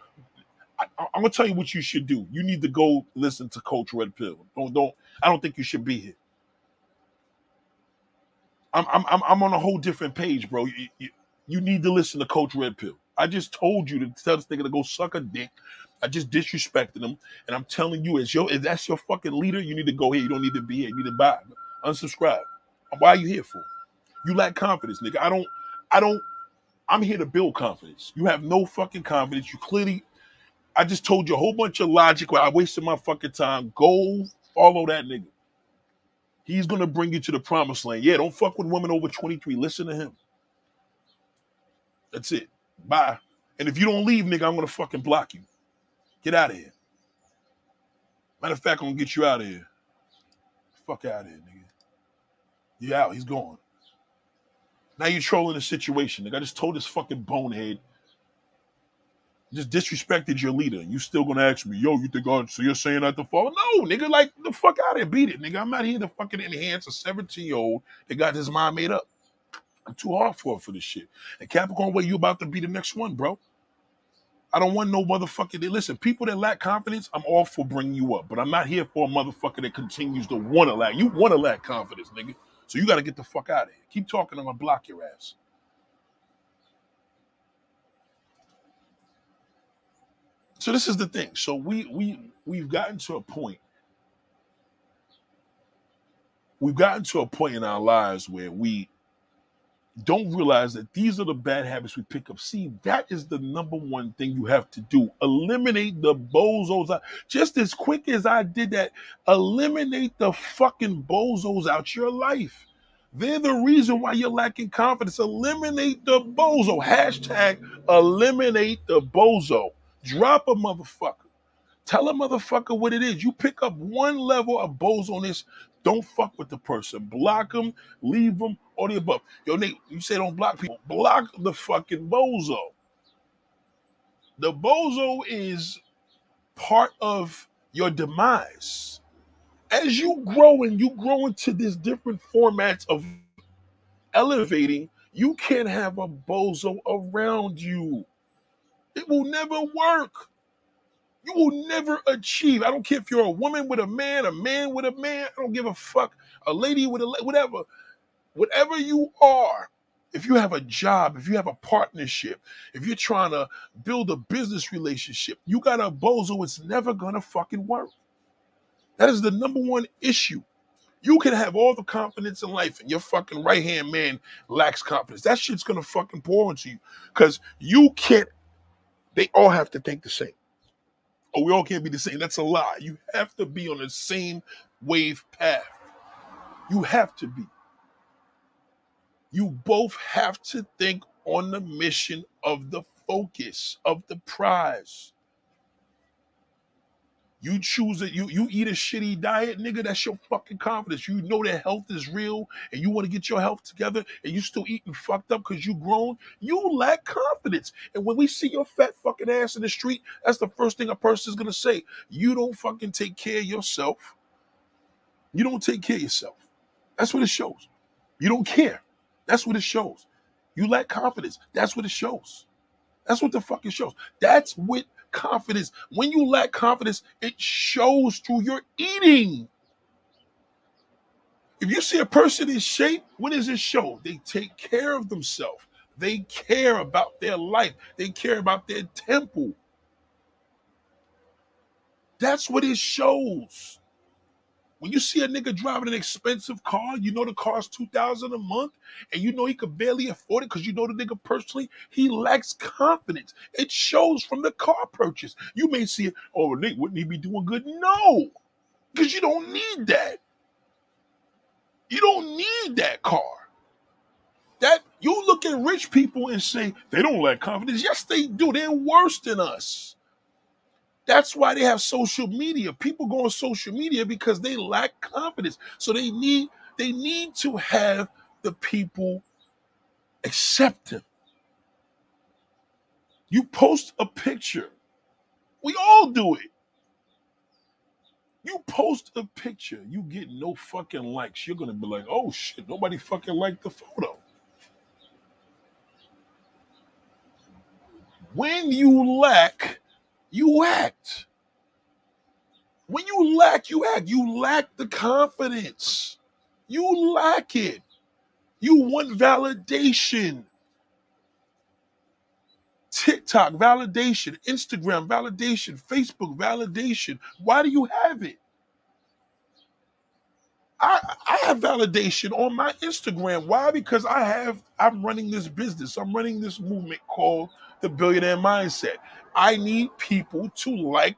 I, am gonna tell you what you should do. You need to go listen to Coach Red Pill. Don't don't. I don't think you should be here. I'm I'm I'm on a whole different page, bro. You, you, you need to listen to Coach Red Pill. I just told you to tell this nigga to go suck a dick. I just disrespected him, and I'm telling you, as your if that's your fucking leader, you need to go here. You don't need to be here. You need to buy, unsubscribe. Why are you here for? You lack confidence, nigga. I don't. I don't. I'm here to build confidence. You have no fucking confidence. You clearly. I just told you a whole bunch of logic where I wasted my fucking time. Go follow that nigga. He's gonna bring you to the promised land. Yeah, don't fuck with women over 23. Listen to him. That's it. Bye. And if you don't leave, nigga, I'm gonna fucking block you. Get out of here. Matter of fact, I'm gonna get you out of here. Fuck out of here, nigga. You out. He's gone. Now you're trolling the situation. Nigga, I just told this fucking bonehead. Just disrespected your leader. You still gonna ask me, yo, you think oh, so you're saying that the fall? No, nigga, like the fuck out of here. Beat it, nigga. I'm not here to fucking enhance a 17 year old that got his mind made up. I'm too hard for it for this shit. And Capricorn, way you about to be the next one, bro. I don't want no motherfucker. That, listen, people that lack confidence, I'm all for bringing you up, but I'm not here for a motherfucker that continues to want to lack. You want to lack confidence, nigga. So you got to get the fuck out of here. Keep talking, I'm gonna block your ass. So this is the thing. So we we we've gotten to a point. We've gotten to a point in our lives where we don't realize that these are the bad habits we pick up. See, that is the number one thing you have to do. Eliminate the bozos. Just as quick as I did that, eliminate the fucking bozos out your life. They're the reason why you're lacking confidence. Eliminate the bozo. Hashtag eliminate the bozo. Drop a motherfucker. Tell a motherfucker what it is. You pick up one level of bozo don't fuck with the person. Block them, leave them, or the above. Yo, Nate, you say don't block people. Block the fucking bozo. The bozo is part of your demise. As you grow and you grow into these different formats of elevating, you can't have a bozo around you. It will never work. You will never achieve. I don't care if you're a woman with a man, a man with a man. I don't give a fuck. A lady with a whatever. Whatever you are, if you have a job, if you have a partnership, if you're trying to build a business relationship, you got a bozo, it's never gonna fucking work. That is the number one issue. You can have all the confidence in life, and your fucking right hand man lacks confidence. That shit's gonna fucking pour into you because you can't. They all have to think the same. Oh, we all can't be the same. That's a lie. You have to be on the same wave path. You have to be. You both have to think on the mission of the focus of the prize. You choose it. You you eat a shitty diet, nigga. That's your fucking confidence. You know that health is real, and you want to get your health together, and you still eating fucked up because you grown. You lack confidence. And when we see your fat fucking ass in the street, that's the first thing a person is gonna say. You don't fucking take care of yourself. You don't take care of yourself. That's what it shows. You don't care. That's what it shows. You lack confidence. That's what it shows. That's what the fuck it shows. That's what confidence. When you lack confidence, it shows through your eating. If you see a person in shape, what does it show? They take care of themselves. They care about their life. They care about their temple. That's what it shows. When you see a nigga driving an expensive car, you know the car's two thousand a month, and you know he could barely afford it because you know the nigga personally, he lacks confidence. It shows from the car purchase. You may see it, oh Nick, wouldn't he be doing good? No, because you don't need that. You don't need that car. That you look at rich people and say they don't lack confidence. Yes, they do. They're worse than us. That's why they have social media. People go on social media because they lack confidence. So they need they need to have the people accept them. You post a picture. We all do it. You post a picture, you get no fucking likes. You're gonna be like, oh shit, nobody fucking liked the photo. When you lack, you act. When you lack, you act. You lack the confidence. You lack it. You want validation. TikTok validation, Instagram validation, Facebook validation. Why do you have it? I, I have validation on my Instagram. Why? Because I have I'm running this business. I'm running this movement called the Billionaire Mindset. I need people to like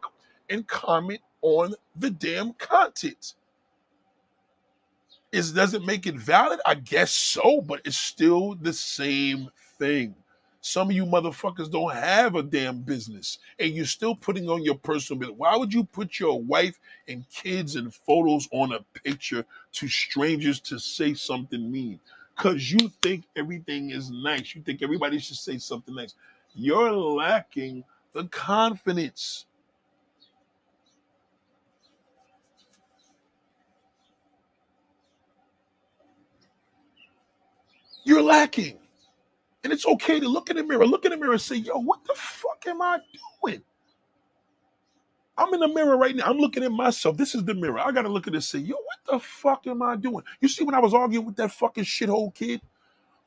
and comment on the damn content. Is does it make it valid? I guess so, but it's still the same thing. Some of you motherfuckers don't have a damn business and you're still putting on your personal business. Why would you put your wife and kids and photos on a picture to strangers to say something mean? Because you think everything is nice. You think everybody should say something nice. You're lacking the confidence. You're lacking. And it's okay to look in the mirror, look in the mirror and say, yo, what the fuck am I doing? I'm in the mirror right now. I'm looking at myself. This is the mirror. I gotta look at this and say, yo, what the fuck am I doing? You see when I was arguing with that fucking shithole kid?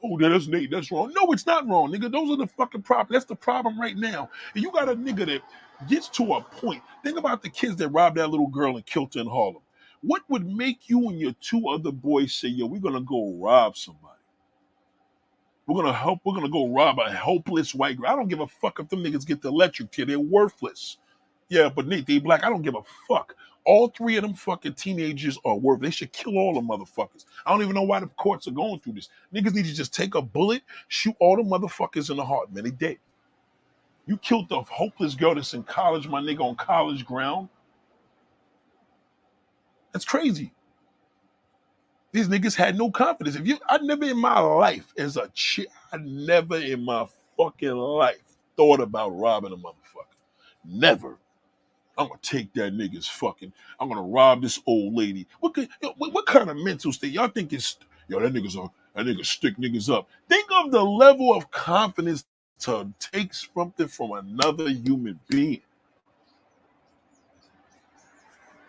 Oh, that's Nate. That's wrong. No, it's not wrong, nigga. Those are the fucking problem. That's the problem right now. And you got a nigga that gets to a point. Think about the kids that robbed that little girl in Kilter in Harlem. What would make you and your two other boys say, yo, we're gonna go rob somebody? We're gonna help. We're gonna go rob a helpless white girl. I don't give a fuck if them niggas get the electric chair. They're worthless. Yeah, but Nate, they black. I don't give a fuck. All three of them fucking teenagers are worth. They should kill all the motherfuckers. I don't even know why the courts are going through this. Niggas need to just take a bullet, shoot all the motherfuckers in the heart, man. They dead. You killed the hopeless girl that's in college, my nigga, on college ground. That's crazy. These niggas had no confidence. If you, I never in my life as a chick, I never in my fucking life thought about robbing a motherfucker. Never. I'm gonna take that nigga's fucking. I'm gonna rob this old lady. What, what, what kind of mental state y'all think is? Yo, that niggas are that nigga stick niggas up. Think of the level of confidence to take something from another human being.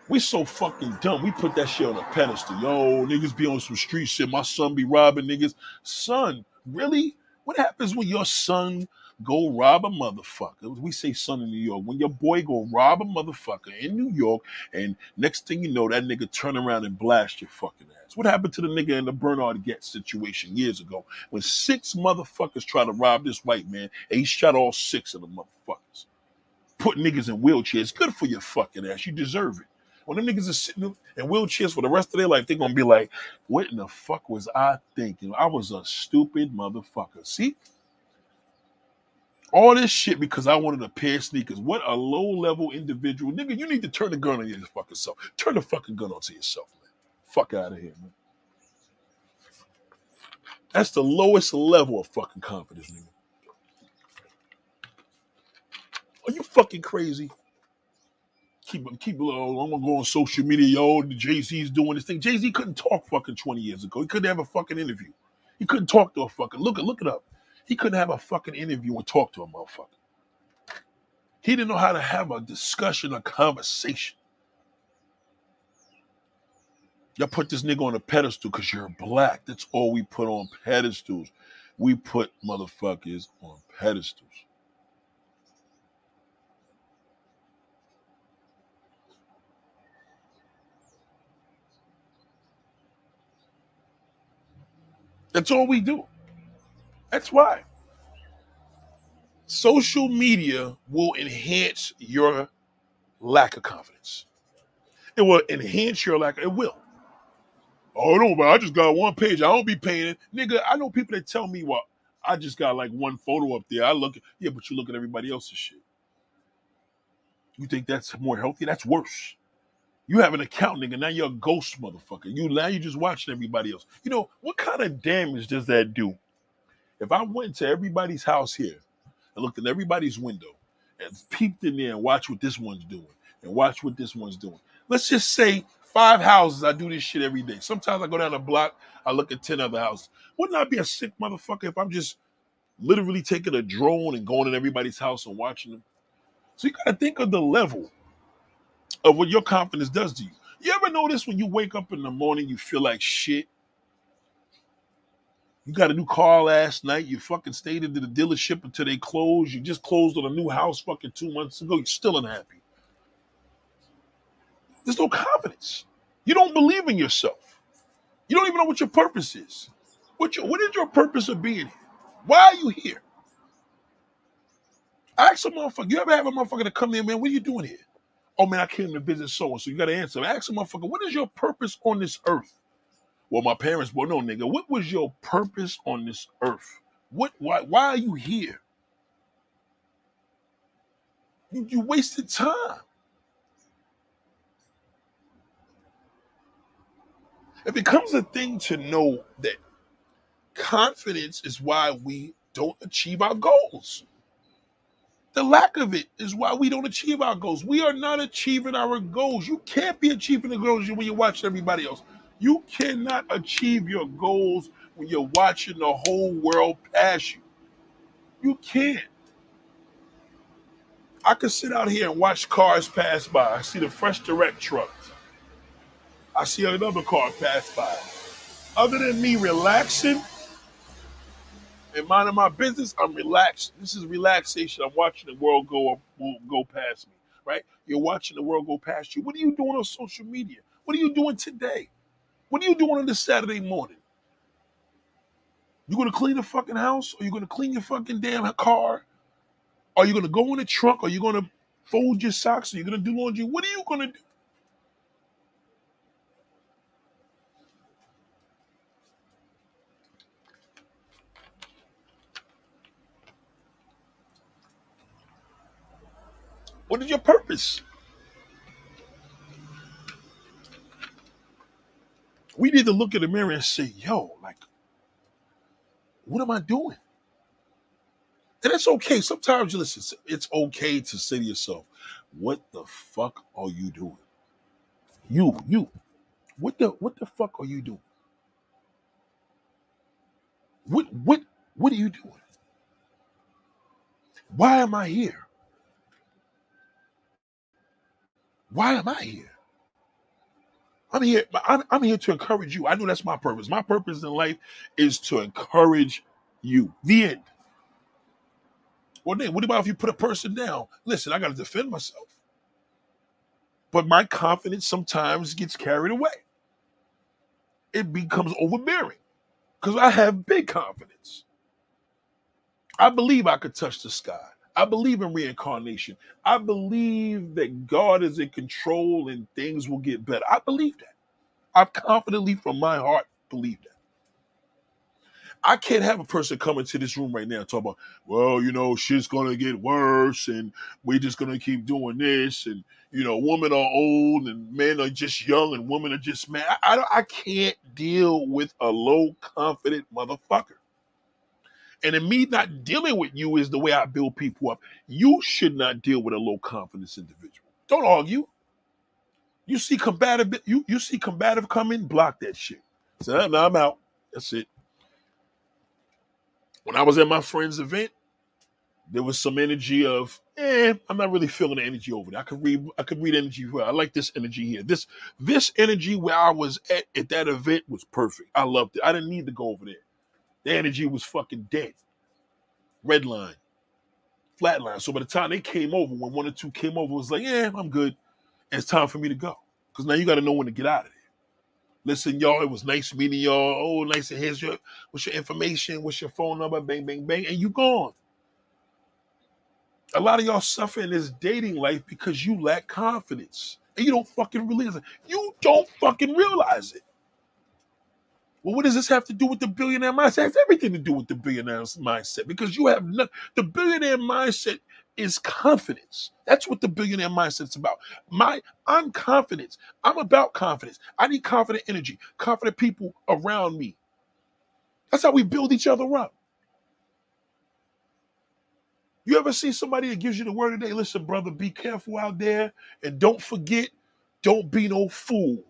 We so fucking dumb. We put that shit on a pedestal. Yo, niggas be on some street shit. My son be robbing niggas. Son, really? What happens when your son go rob a motherfucker? We say son in New York. When your boy go rob a motherfucker in New York, and next thing you know, that nigga turn around and blast your fucking ass. What happened to the nigga in the Bernard Goetz situation years ago when six motherfuckers tried to rob this white man and he shot all six of the motherfuckers? Put niggas in wheelchairs. Good for your fucking ass. You deserve it. When them niggas are sitting in wheelchairs for the rest of their life, they're gonna be like, what in the fuck was I thinking? I was a stupid motherfucker. See? All this shit because I wanted a pair of sneakers. What a low level individual. Nigga, you need to turn the gun on your fucking self. Turn the fucking gun onto yourself, man. Fuck out of here, man. That's the lowest level of fucking confidence, nigga. Are you fucking crazy? keep keep uh, I'm gonna go on social media, yo. Jay Z's doing this thing. Jay Z couldn't talk fucking 20 years ago. He couldn't have a fucking interview. He couldn't talk to a fucking look it look it up. He couldn't have a fucking interview and talk to a motherfucker. He didn't know how to have a discussion, a conversation. Y'all put this nigga on a pedestal because you're black. That's all we put on pedestals. We put motherfuckers on pedestals. That's all we do. That's why. Social media will enhance your lack of confidence. It will enhance your lack. It will. Oh no, but I just got one page. I don't be paying it, nigga. I know people that tell me, "Well, I just got like one photo up there." I look, yeah, but you look at everybody else's shit. You think that's more healthy? That's worse. You have an account, nigga. Now you're a ghost motherfucker. You now you just watching everybody else. You know what kind of damage does that do? If I went to everybody's house here and looked at everybody's window and peeped in there and watched what this one's doing and watch what this one's doing. Let's just say five houses. I do this shit every day. Sometimes I go down the block, I look at 10 other houses. Wouldn't I be a sick motherfucker if I'm just literally taking a drone and going in everybody's house and watching them? So you gotta think of the level of what your confidence does to you. You ever notice when you wake up in the morning, you feel like shit? You got a new car last night. You fucking stayed into the dealership until they closed. You just closed on a new house fucking two months ago. You're still unhappy. There's no confidence. You don't believe in yourself. You don't even know what your purpose is. What, your, what is your purpose of being here? Why are you here? Ask a motherfucker. You ever have a motherfucker to come in, man? What are you doing here? Oh man, I came to visit so and so. You got to answer. Ask a motherfucker, what is your purpose on this earth? Well, my parents, well, no, nigga. What was your purpose on this earth? What? Why? Why are you here? You, you wasted time. It becomes a thing to know that confidence is why we don't achieve our goals. The lack of it is why we don't achieve our goals. We are not achieving our goals. You can't be achieving the goals when you're watching everybody else. You cannot achieve your goals when you're watching the whole world pass you. You can't. I could sit out here and watch cars pass by. I see the fresh direct trucks. I see another car pass by. Other than me relaxing and minding my business, I'm relaxed. This is relaxation. I'm watching the world go go past me. Right? You're watching the world go past you. What are you doing on social media? What are you doing today? What are you doing on this Saturday morning? You gonna clean the fucking house? Or you gonna clean your fucking damn car? Are you gonna go in the trunk? Are you gonna fold your socks? Are you gonna do laundry? What are you gonna do? What is your purpose? We need to look in the mirror and say, yo, like, what am I doing? And it's okay. Sometimes you listen, it's okay to say to yourself, what the fuck are you doing? You, you. What the what the fuck are you doing? What what what are you doing? Why am I here? Why am I here? I'm here. I'm, I'm here to encourage you. I know that's my purpose. My purpose in life is to encourage you. The end. Well, then, what about if you put a person down? Listen, I got to defend myself. But my confidence sometimes gets carried away. It becomes overbearing because I have big confidence. I believe I could touch the sky. I believe in reincarnation. I believe that God is in control and things will get better. I believe that. I confidently from my heart believe that. I can't have a person come into this room right now and talk about, well, you know, shit's gonna get worse and we're just gonna keep doing this and you know, women are old and men are just young and women are just mad. I, I, I can't deal with a low confident motherfucker. And in me not dealing with you is the way I build people up. You should not deal with a low confidence individual. Don't argue. You see combative, you, you see combative come in, block that shit. So I'm out. That's it. When I was at my friend's event, there was some energy of, eh, I'm not really feeling the energy over there. I could read, I could read energy. I like this energy here. This this energy where I was at at that event was perfect. I loved it. I didn't need to go over there. The energy was fucking dead. Red line, flat line. So by the time they came over, when one or two came over, it was like, yeah, I'm good. And it's time for me to go. Because now you got to know when to get out of there. Listen, y'all, it was nice meeting y'all. Oh, nice to hear your what's your information, what's your phone number, bang, bang, bang, and you gone. A lot of y'all suffer in this dating life because you lack confidence. And you don't fucking realize it. You don't fucking realize it. Well, what does this have to do with the billionaire mindset? It has everything to do with the billionaire mindset because you have no, the billionaire mindset is confidence. That's what the billionaire mindset is about. My I'm confidence. I'm about confidence. I need confident energy, confident people around me. That's how we build each other up. You ever see somebody that gives you the word today? Listen, brother, be careful out there and don't forget, don't be no fool.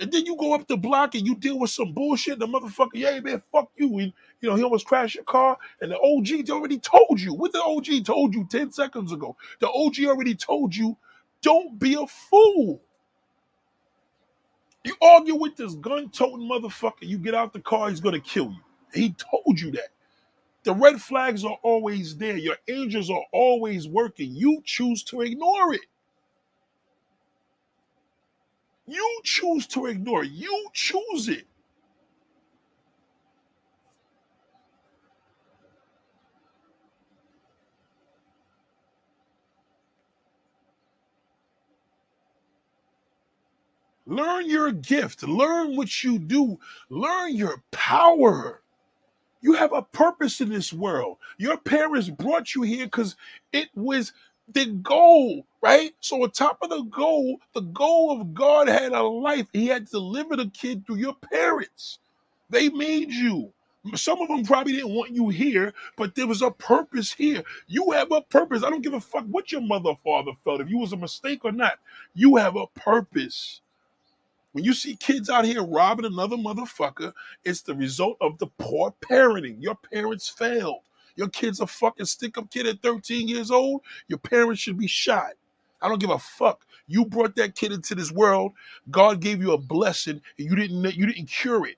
And then you go up the block and you deal with some bullshit. The motherfucker, yeah, man, fuck you. And you know, he almost crashed your car. And the OG already told you. What the OG told you 10 seconds ago. The OG already told you, don't be a fool. You argue with this gun-toting motherfucker, you get out the car, he's gonna kill you. He told you that. The red flags are always there. Your angels are always working. You choose to ignore it. You choose to ignore. You choose it. Learn your gift. Learn what you do. Learn your power. You have a purpose in this world. Your parents brought you here because it was the goal, right? So on top of the goal, the goal of God had a life. He had to deliver the kid through your parents. They made you. Some of them probably didn't want you here, but there was a purpose here. You have a purpose. I don't give a fuck what your mother or father felt, if you was a mistake or not. You have a purpose. When you see kids out here robbing another motherfucker, it's the result of the poor parenting. Your parents failed. Your kid's a fucking stick up kid at 13 years old. Your parents should be shot. I don't give a fuck. You brought that kid into this world. God gave you a blessing, and you didn't you didn't cure it.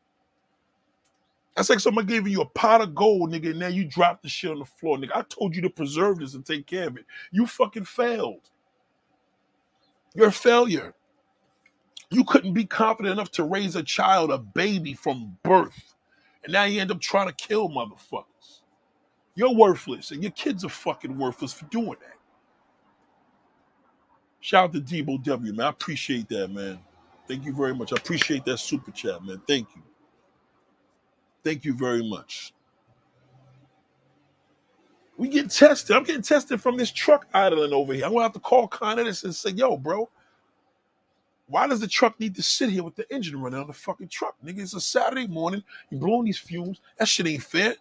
That's like someone giving you a pot of gold, nigga, and now you drop the shit on the floor, nigga. I told you to preserve this and take care of it. You fucking failed. You're a failure. You couldn't be confident enough to raise a child, a baby from birth. And now you end up trying to kill motherfuckers. You're worthless, and your kids are fucking worthless for doing that. Shout out to Debo W, man. I appreciate that, man. Thank you very much. I appreciate that super chat, man. Thank you. Thank you very much. We get tested. I'm getting tested from this truck idling over here. I'm gonna have to call Con Edison and say, yo, bro, why does the truck need to sit here with the engine running on the fucking truck? Nigga, it's a Saturday morning. You blowing these fumes. That shit ain't fair.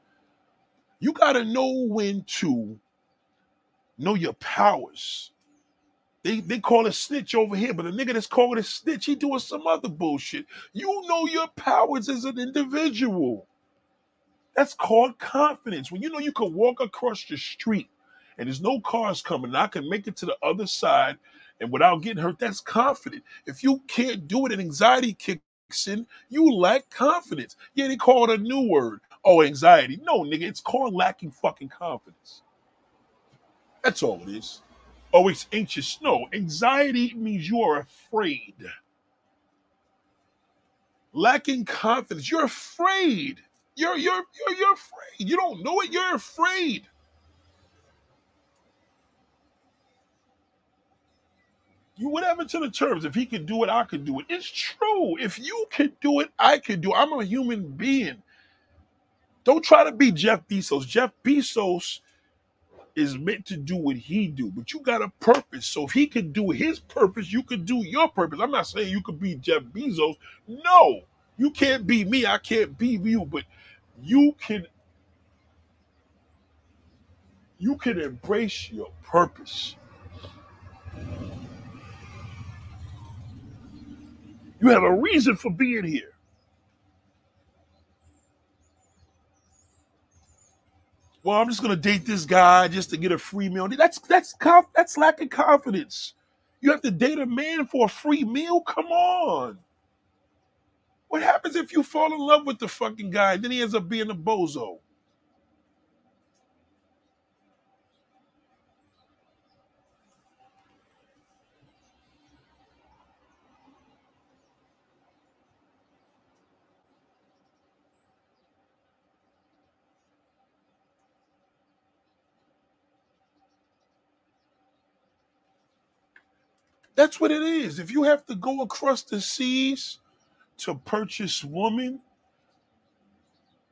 You gotta know when to know your powers. They they call it snitch over here, but the nigga that's calling a snitch, he doing some other bullshit. You know your powers as an individual. That's called confidence. When you know you can walk across the street and there's no cars coming, and I can make it to the other side and without getting hurt, that's confident. If you can't do it and anxiety kicks in, you lack confidence. Yeah, they call it a new word. Oh, anxiety. No, nigga, it's called lacking fucking confidence. That's all it is. Oh, it's anxious. No, anxiety means you are afraid. Lacking confidence. You're afraid. You're you're you're you're afraid. You don't know it. You're afraid. You whatever to the terms. If he can do it, I can do it. It's true. If you can do it, I can do it. I'm a human being. Don't try to be Jeff Bezos. Jeff Bezos is meant to do what he do, but you got a purpose. So if he can do his purpose, you can do your purpose. I'm not saying you could be Jeff Bezos. No, you can't be me. I can't be you, but you can you can embrace your purpose. You have a reason for being here. Well, I'm just gonna date this guy just to get a free meal. That's that's that's lacking confidence. You have to date a man for a free meal. Come on. What happens if you fall in love with the fucking guy, then he ends up being a bozo? That's what it is. If you have to go across the seas to purchase woman,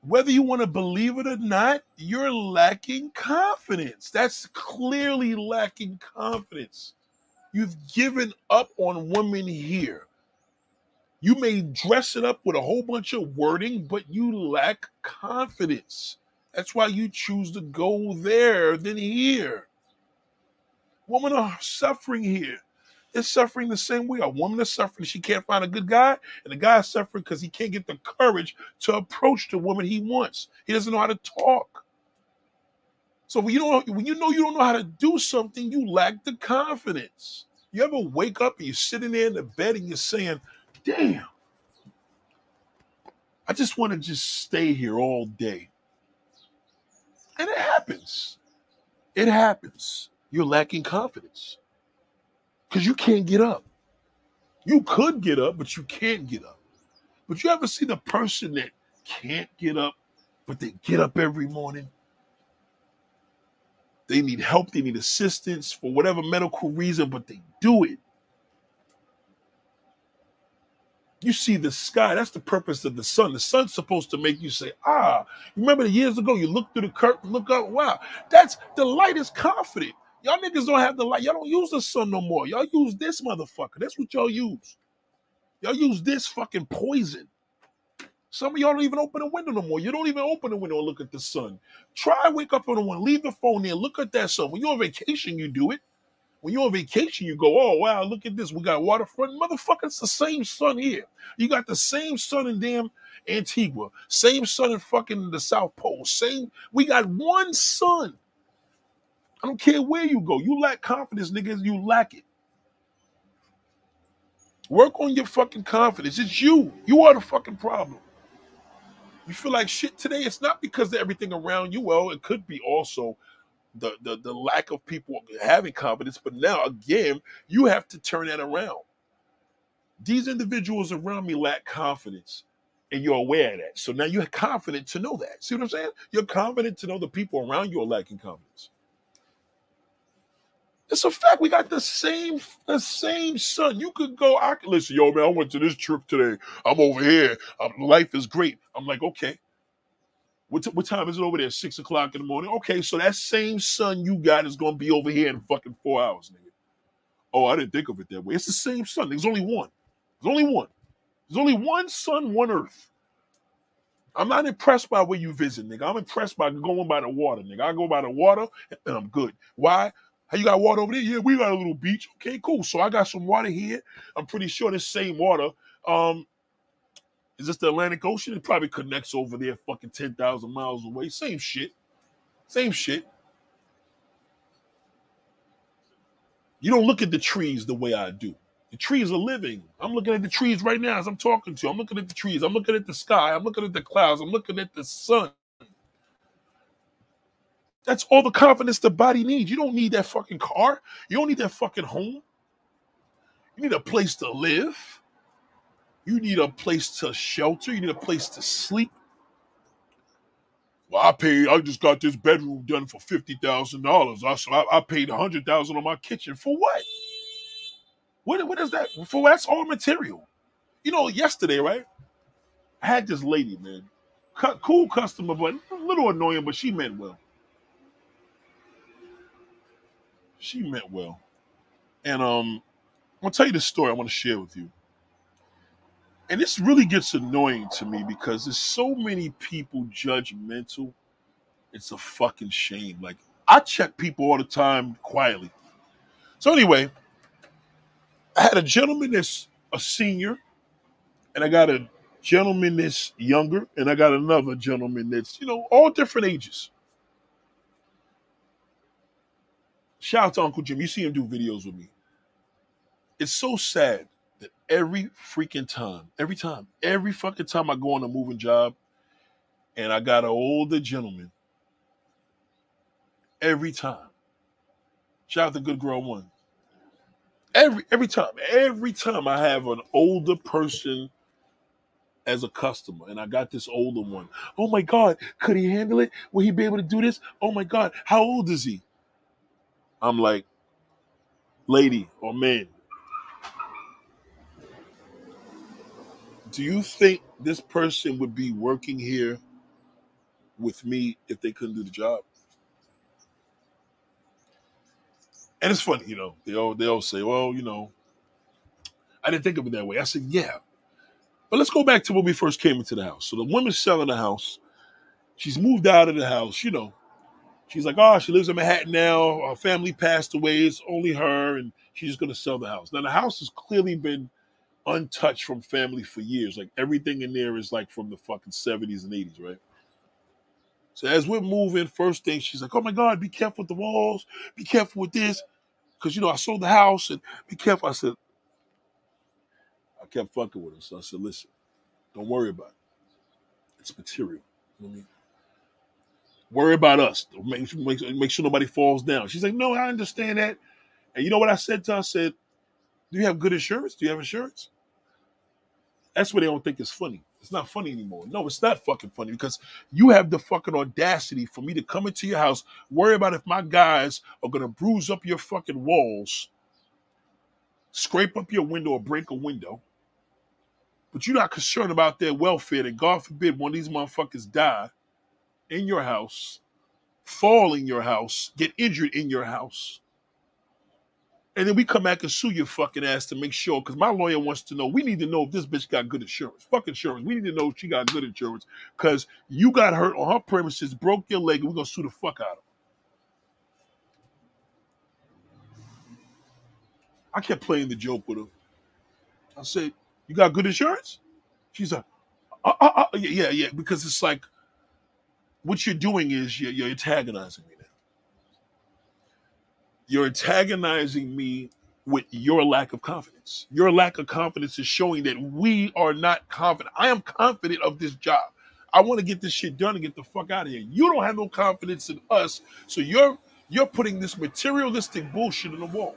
whether you want to believe it or not, you're lacking confidence. That's clearly lacking confidence. You've given up on women here. You may dress it up with a whole bunch of wording, but you lack confidence. That's why you choose to go there than here. Women are suffering here is suffering the same way. A woman is suffering, she can't find a good guy, and the guy is suffering because he can't get the courage to approach the woman he wants. He doesn't know how to talk. So when you don't, when you know you don't know how to do something, you lack the confidence. You ever wake up and you're sitting there in the bed and you're saying, "Damn, I just want to just stay here all day," and it happens. It happens. You're lacking confidence because you can't get up. You could get up, but you can't get up. But you ever see the person that can't get up, but they get up every morning? They need help, they need assistance for whatever medical reason, but they do it. You see the sky, that's the purpose of the sun. The sun's supposed to make you say, ah, remember the years ago you look through the curtain, look up, wow. That's the light is confident. Y'all niggas don't have the light. Y'all don't use the sun no more. Y'all use this motherfucker. That's what y'all use. Y'all use this fucking poison. Some of y'all don't even open a window no more. You don't even open the window and look at the sun. Try wake up on the one, leave the phone there, look at that sun. When you're on vacation, you do it. When you're on vacation, you go, oh wow, look at this. We got waterfront. Motherfucker, it's the same sun here. You got the same sun in damn Antigua, same sun in fucking the South Pole. Same, we got one sun. I don't care where you go. You lack confidence, niggas. You lack it. Work on your fucking confidence. It's you. You are the fucking problem. You feel like shit today. It's not because of everything around you. Well, it could be also the, the, the lack of people having confidence. But now, again, you have to turn that around. These individuals around me lack confidence and you're aware of that. So now you're confident to know that. See what I'm saying? You're confident to know the people around you are lacking confidence. It's a fact. We got the same the same sun. You could go. I could listen, yo, man. I went to this trip today. I'm over here. Um, life is great. I'm like, okay. What, t- what time is it over there? Six o'clock in the morning. Okay, so that same sun you got is gonna be over here in fucking four hours, nigga. Oh, I didn't think of it that way. It's the same sun. There's only one. There's only one. There's only one sun, one earth. I'm not impressed by where you visit, nigga. I'm impressed by going by the water, nigga. I go by the water and I'm good. Why? Hey, you got water over there? Yeah, we got a little beach. Okay, cool. So I got some water here. I'm pretty sure this same water. Um, is this the Atlantic Ocean? It probably connects over there, fucking ten thousand miles away. Same shit. Same shit. You don't look at the trees the way I do. The trees are living. I'm looking at the trees right now as I'm talking to you. I'm looking at the trees. I'm looking at the sky. I'm looking at the clouds. I'm looking at the sun. That's all the confidence the body needs. You don't need that fucking car. You don't need that fucking home. You need a place to live. You need a place to shelter. You need a place to sleep. Well, I paid. I just got this bedroom done for fifty thousand dollars. I so I, I paid a hundred thousand on my kitchen for what? What what is that? For that's all material. You know, yesterday, right? I had this lady, man, cool customer, but a little annoying, but she meant well. She meant well. And um, I'm gonna tell you the story I want to share with you. And this really gets annoying to me because there's so many people judgmental. It's a fucking shame. Like I check people all the time quietly. So anyway, I had a gentleman that's a senior, and I got a gentleman that's younger, and I got another gentleman that's, you know, all different ages. Shout out to Uncle Jim. You see him do videos with me. It's so sad that every freaking time, every time, every fucking time I go on a moving job and I got an older gentleman, every time, shout out to Good Girl One. Every every time, every time I have an older person as a customer and I got this older one. Oh my God, could he handle it? Will he be able to do this? Oh my God, how old is he? I'm like, lady or man, do you think this person would be working here with me if they couldn't do the job? And it's funny, you know, they all they all say, well, you know, I didn't think of it that way. I said, yeah. But let's go back to when we first came into the house. So the woman's selling the house. She's moved out of the house, you know. She's like, oh, she lives in Manhattan now. Her family passed away. It's only her, and she's just gonna sell the house. Now the house has clearly been untouched from family for years. Like everything in there is like from the fucking 70s and 80s, right? So as we're moving, first thing she's like, "Oh my God, be careful with the walls. Be careful with this, because you know I sold the house and be careful." I said, I kept fucking with her, so I said, "Listen, don't worry about it. It's material. You know what I mean? Worry about us. Make, make, make sure nobody falls down." She's like, "No, I understand that." And you know what I said to her? I said, "Do you have good insurance? Do you have insurance?" That's where they don't think it's funny. It's not funny anymore. No, it's not fucking funny because you have the fucking audacity for me to come into your house, worry about if my guys are gonna bruise up your fucking walls, scrape up your window or break a window, but you're not concerned about their welfare. And God forbid one of these motherfuckers die in your house, fall in your house, get injured in your house. And then we come back and sue your fucking ass to make sure, because my lawyer wants to know. We need to know if this bitch got good insurance. Fuck insurance. We need to know if she got good insurance, because you got hurt on her premises, broke your leg, and we're gonna sue the fuck out of her. I kept playing the joke with her. I said, "You got good insurance?" She's like, uh, uh, uh, "Yeah, yeah, yeah," because it's like what you're doing is you're, you're antagonizing me now. You're antagonizing me with your lack of confidence. Your lack of confidence is showing that we are not confident. I am confident of this job. I want to get this shit done and get the fuck out of here. You don't have no confidence in us, so you're you're putting this materialistic bullshit in the wall.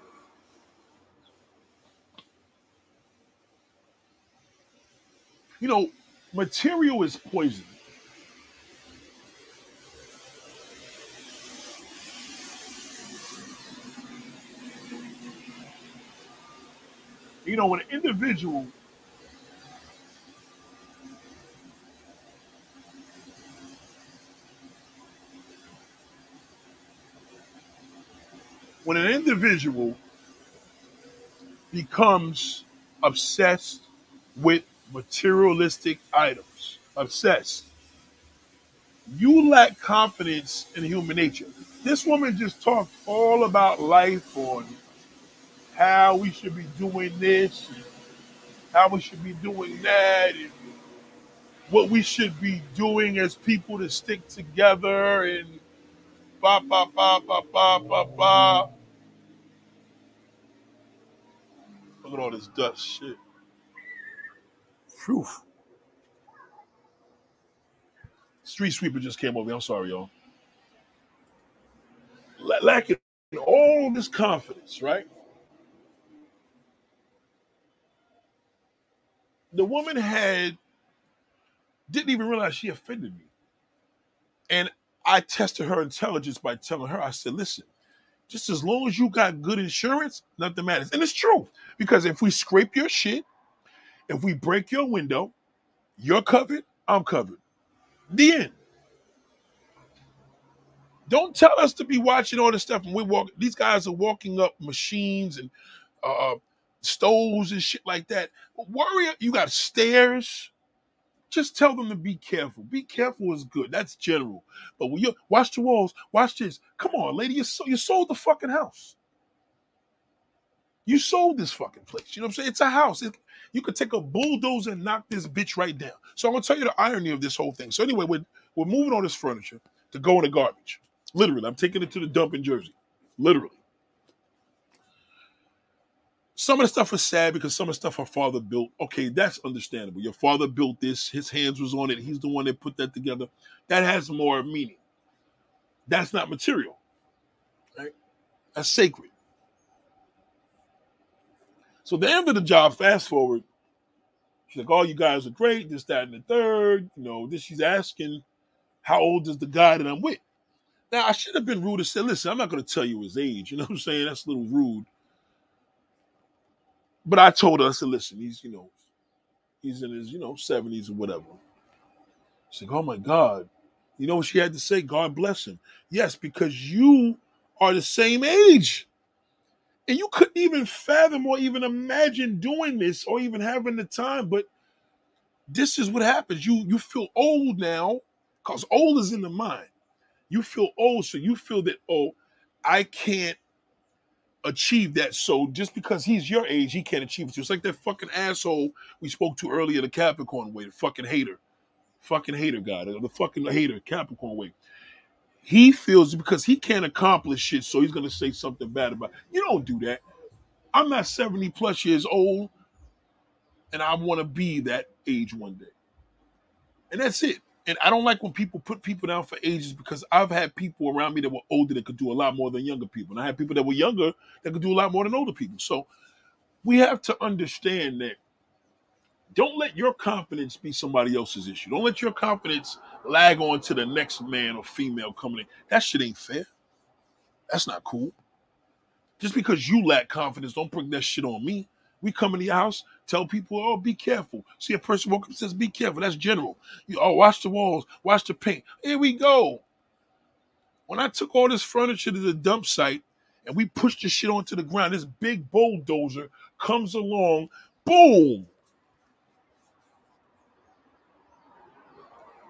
You know, material is poison. You know, when an individual when an individual becomes obsessed with materialistic items, obsessed, you lack confidence in human nature. This woman just talked all about life on how we should be doing this, and how we should be doing that, and what we should be doing as people to stick together, and ba ba ba ba ba ba ba. Look at all this dust shit. Phew. Street sweeper just came over. I'm sorry, y'all. Lacking all this confidence, right? The woman had didn't even realize she offended me. And I tested her intelligence by telling her, I said, listen, just as long as you got good insurance, nothing matters. And it's true. Because if we scrape your shit, if we break your window, you're covered, I'm covered. The end. Don't tell us to be watching all this stuff when we walk. These guys are walking up machines and uh, stoves and shit like that. Worry, you got stairs. Just tell them to be careful. Be careful is good. That's general. But when you watch the walls, watch this. Come on, lady, you sold, you sold the fucking house. You sold this fucking place. You know what I'm saying? It's a house. It- you could take a bulldozer and knock this bitch right down. So I'm gonna tell you the irony of this whole thing. So anyway, we're we're moving all this furniture to go in the garbage. Literally, I'm taking it to the dump in Jersey. Literally. Some of the stuff is sad because some of the stuff her father built. Okay, that's understandable. Your father built this, his hands was on it, he's the one that put that together. That has more meaning. That's not material. Right? That's sacred. So the end of the job, fast forward, she's like, Oh, you guys are great, this, that, and the third. You know, this she's asking, How old is the guy that I'm with? Now I should have been rude to say, listen, I'm not gonna tell you his age. You know what I'm saying? That's a little rude. But I told her, I said, listen, he's, you know, he's in his, you know, 70s or whatever. She's like, oh my God. You know what she had to say? God bless him. Yes, because you are the same age. And you couldn't even fathom or even imagine doing this or even having the time. But this is what happens. You you feel old now, because old is in the mind. You feel old, so you feel that, oh, I can't achieve that. So just because he's your age, he can't achieve it. It's like that fucking asshole we spoke to earlier, the Capricorn way, the fucking hater. Fucking hater guy, the, fucking hater, Capricorn way. He feels because he can't accomplish shit, so he's gonna say something bad about it. You don't do that. I'm not 70 plus years old, and I want to be that age one day. And that's it. And I don't like when people put people down for ages because I've had people around me that were older that could do a lot more than younger people. And I had people that were younger that could do a lot more than older people. So we have to understand that don't let your confidence be somebody else's issue. Don't let your confidence lag on to the next man or female coming in. That shit ain't fair. That's not cool. Just because you lack confidence, don't bring that shit on me. We come in the house, tell people, oh, be careful. See a person walk up and says, be careful. That's general. You, oh, watch the walls, watch the paint. Here we go. When I took all this furniture to the dump site and we pushed the shit onto the ground, this big bulldozer comes along, boom,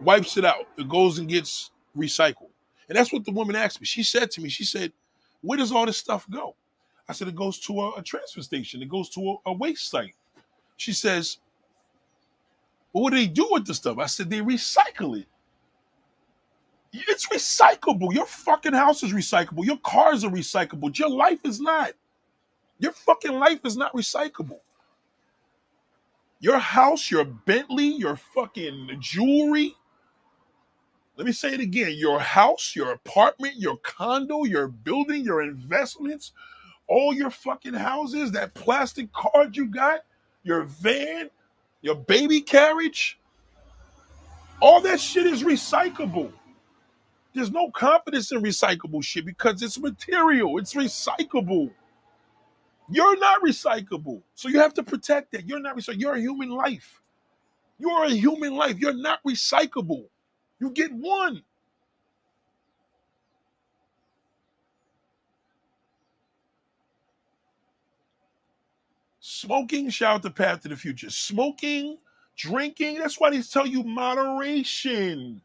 wipes it out. It goes and gets recycled. And that's what the woman asked me. She said to me, she said, where does all this stuff go? I said, it goes to a, a transfer station. It goes to a, a, waste site. She says, well, what do they do with the stuff? I said, they recycle it. It's recyclable. Your fucking house is recyclable. Your cars are recyclable. Your life is not. Your fucking life is not recyclable. Your house, your Bentley, your fucking jewelry. Let me say it again. Your house, your apartment, your condo, your building, your investments, all your fucking houses, that plastic card you got, your van, your baby carriage, all that shit is recyclable. There's no confidence in recyclable shit because it's material, it's recyclable. You're not recyclable. So you have to protect that. You're not recyclable. You're a human life. You're a human life. You're not recyclable. You get one. Smoking, shout out the path to the future. Smoking, drinking, that's why they tell you moderation.